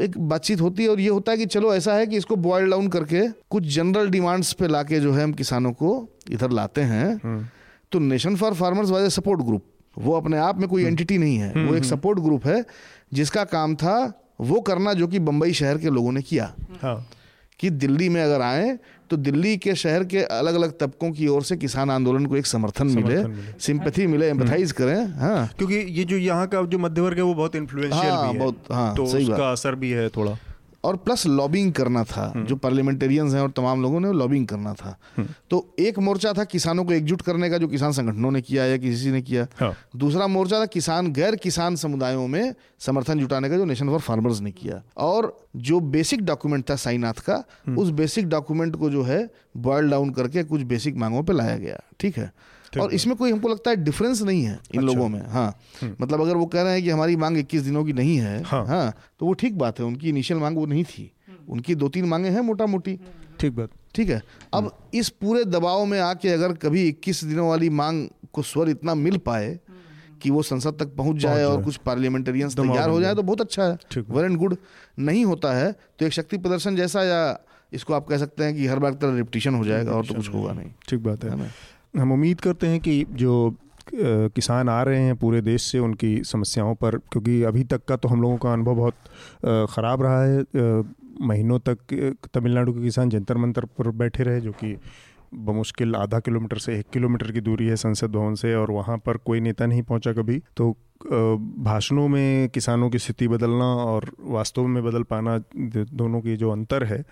एक बातचीत होती है और ये होता है कि चलो ऐसा है कि इसको बॉयल डाउन करके कुछ जनरल डिमांड्स पे लाके जो है हम किसानों को इधर लाते हैं हम्म। तो nation for farmers was a support group वो अपने आप में कोई एंटिटी हम्म। नहीं है। वो एक सपोर्ट हम्म, ग्रुप है जिसका काम था वो करना जो कि बम्बई शहर के लोगों ने किया। हाँ। कि दिल्ली में अगर आए तो दिल्ली के शहर के अलग अलग तबकों की ओर से किसान आंदोलन को एक समर्थन, समर्थन मिले, सिंपथी मिले एम्पथाइज करें हाँ। क्योंकि ये जो यहाँ का जो मध्य वर्ग है वो बहुत इन्फ्लुएंशियल हाँ, भी है। बहुत हाँ तो सही उसका असर भी है थोड़ा। और प्लस लॉबिंग करना था हम्म। जो पार्लियामेंटेरियंस हैं और तमाम लोगों ने लॉबिंग करना था हम्म। तो एक मोर्चा था किसानों को एकजुट करने का जो किसान संगठनों ने किया या किसी ने किया हाँ। दूसरा मोर्चा था किसान गैर किसान समुदायों में समर्थन जुटाने का जो नेशन फॉर फार्मर्स ने किया और जो बेसिक डॉक्यूमेंट था साईनाथ का हम्म। उस बेसिक डॉक्यूमेंट को जो है बॉयल डाउन करके कुछ बेसिक मांगों पर लाया गया ठीक है और इसमें कोई हमको लगता है डिफरेंस नहीं है इन अच्छा। लोगों में हाँ। हम्म। मतलब अगर वो कह रहे हैं कि हमारी मांग इक्कीस दिनों की नहीं है हाँ, हाँ तो वो ठीक बात है उनकी इनिशियल मांग वो नहीं थी। उनकी दो तीन मांगे हैं मोटा मोटी ठीक बात। ठीक है? अब इस पूरे दबाव में आके अगर कभी इक्कीस दिनों वाली मांग को स्वर इतना मिल पाए कि वो संसद तक पहुँच जाए और कुछ पार्लियामेंटेरियंस तैयार हो जाए तो बहुत अच्छा है। वेल एंड गुड नहीं होता है तो एक शक्ति प्रदर्शन जैसा या इसको आप कह सकते हैं कि हर बार तरह रिपीटिशन हो जाएगा और तो कुछ होगा नहीं। ठीक बात है। हम उम्मीद करते हैं कि जो किसान आ रहे हैं पूरे देश से, उनकी समस्याओं पर, क्योंकि अभी तक का तो हम लोगों का अनुभव बहुत ख़राब रहा है। महीनों तक तमिलनाडु के किसान जंतर मंतर पर बैठे रहे, जो कि बमुश्किल आधा किलोमीटर से एक किलोमीटर की दूरी है संसद भवन से, और वहाँ पर कोई नेता नहीं पहुँचा कभी। तो भाषणों में किसानों की स्थिति बदलना और वास्तव में बदल पाना दोनों की जो अंतर है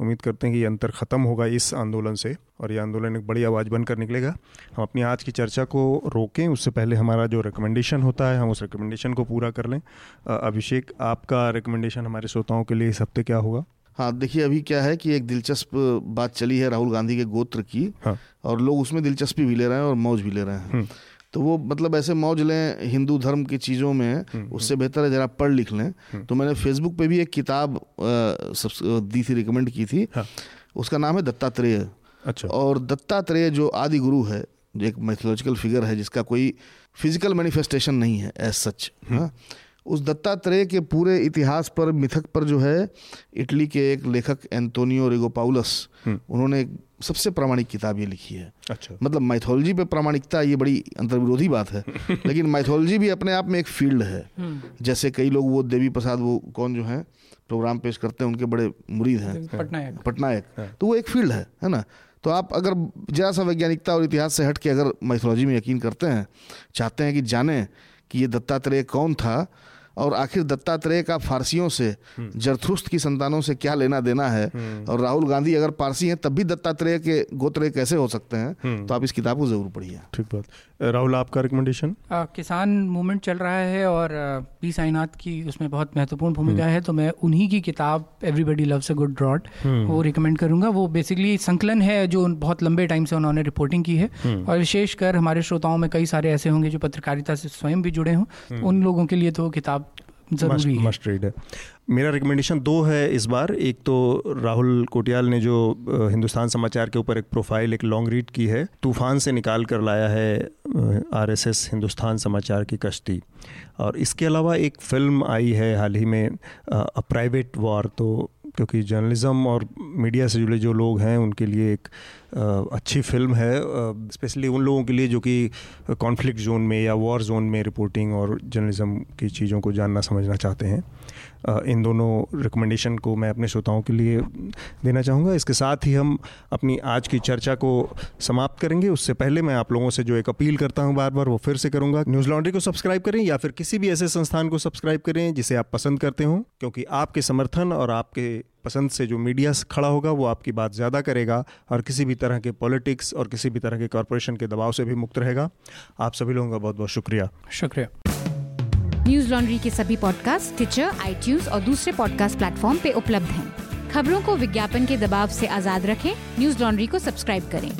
उम्मीद करते हैं कि ये अंतर ख़त्म होगा इस आंदोलन से और ये आंदोलन एक बड़ी आवाज़ बनकर निकलेगा हम अपनी आज की चर्चा को रोकें उससे पहले हमारा जो रिकमेंडेशन होता है हम उस रिकमेंडेशन को पूरा कर लें अभिषेक आपका रिकमेंडेशन हमारे श्रोताओं के लिए इस हफ़्ते क्या होगा हाँ देखिए अभी क्या है कि एक दिलचस्प बात चली है राहुल गांधी के गोत्र की हाँ। और लोग उसमें दिलचस्पी भी ले रहे हैं और मौज भी ले रहे हैं हम्म। तो वो मतलब ऐसे मौज लें हिंदू धर्म की चीज़ों में हम्म, उससे हम्म। बेहतर है ज़रा पढ़ लिख लें। हम्म। तो मैंने फेसबुक पे भी एक किताब दी थी रिकमेंड की थी। हाँ। उसका नाम है दत्तात्रेय। अच्छा। और दत्तात्रेय जो आदि गुरु है जो एक मैथोलॉजिकल फिगर है जिसका कोई फ़िज़िकल मैनिफेस्टेशन नहीं है एज सच हाँ। उस दत्तात्रेय के पूरे इतिहास पर मिथक पर जो है इटली के एक लेखक एंटोनियो रिगोपाउलस उन्होंने सबसे प्रामाणिक किताब ये लिखी है। अच्छा। मतलब माइथोलॉजी पे प्रामाणिकता ये बड़ी अंतर्विरोधी बात है। लेकिन माइथोलॉजी भी अपने आप में एक फ़ील्ड है। हम्म। जैसे कई लोग वो देवी प्रसाद वो कौन जो है प्रोग्राम पेश करते हैं उनके बड़े मुरीद हैं। पटनायक। पटनायक। हाँ। तो वो एक फ़ील्ड है है ना? तो आप अगर जरा सा वैज्ञानिकता और इतिहास से हट के अगर माइथोलॉजी में यकीन करते हैं चाहते हैं कि जानें कि ये दत्तात्रेय कौन था और आखिर दत्तात्रेय का फारसियों से हम्म। जरथुस्त की संतानों से क्या लेना देना है? हम्म। और राहुल गांधी अगर पारसी हैं तब भी दत्तात्रेय के गोत्रेय कैसे हो सकते हैं? हम्म। तो आप इस किताब को ज़रूर पढ़िए। ठीक बात। राहुल आपका रिकमेंडेशन किसान मूवमेंट चल रहा है और पी साईनाथ की उसमें बहुत महत्वपूर्ण भूमिका है तो मैं उन्हीं की किताब everybody loves a good drought वो रिकमेंड करूँगा। वो बेसिकली संकलन है जो बहुत लंबे टाइम से उन्होंने रिपोर्टिंग की है। और विशेषकर हमारे श्रोताओं में कई सारे ऐसे होंगे जो पत्रकारिता से स्वयं भी जुड़े हों। उन लोगों के लिए तो किताब ज़रूरी मस्ट रीड है। मेरा रिकमेंडेशन दो है इस बार। एक तो राहुल कोटियाल ने जो हिंदुस्तान समाचार के ऊपर एक प्रोफ़ाइल एक लॉन्ग रीड की है। तूफ़ान से निकाल कर लाया है आरएसएस हिंदुस्तान समाचार की कश्ती। और इसके अलावा एक फ़िल्म आई है हाल ही में अ प्राइवेट वॉर तो क्योंकि जर्नलिज़म और मीडिया से जुड़े जो लोग हैं उनके लिए एक अच्छी फ़िल्म है स्पेशली उन लोगों के लिए जो कि कॉन्फ्लिक्ट जोन में या वॉर जोन में रिपोर्टिंग और जर्नलिज्म की चीज़ों को जानना, समझना चाहते हैं। इन दोनों रिकमेंडेशन को मैं अपने श्रोताओं के लिए देना चाहूँगा। इसके साथ ही हम अपनी आज की चर्चा को समाप्त करेंगे। उससे पहले मैं आप लोगों से जो एक अपील करता हूँ बार बार वो फिर से करूँगा। न्यूज़ लॉन्ड्री को सब्सक्राइब करें या फिर किसी भी ऐसे संस्थान को सब्सक्राइब करें जिसे आप पसंद करते हों, क्योंकि आपके समर्थन और आपके पसंद से जो मीडिया खड़ा होगा वो आपकी बात ज़्यादा करेगा और किसी भी तरह के पॉलिटिक्स और किसी भी तरह के कॉरपोरेशन के दबाव से भी मुक्त रहेगा। आप सभी लोगों का बहुत बहुत शुक्रिया। शुक्रिया। न्यूज़ लॉन्ड्री के सभी पॉडकास्ट ट्विटर आई और दूसरे पॉडकास्ट प्लेटफॉर्म पे उपलब्ध हैं। खबरों को विज्ञापन के दबाव से आज़ाद रखें। न्यूज़ लॉन्ड्री को सब्सक्राइब करें।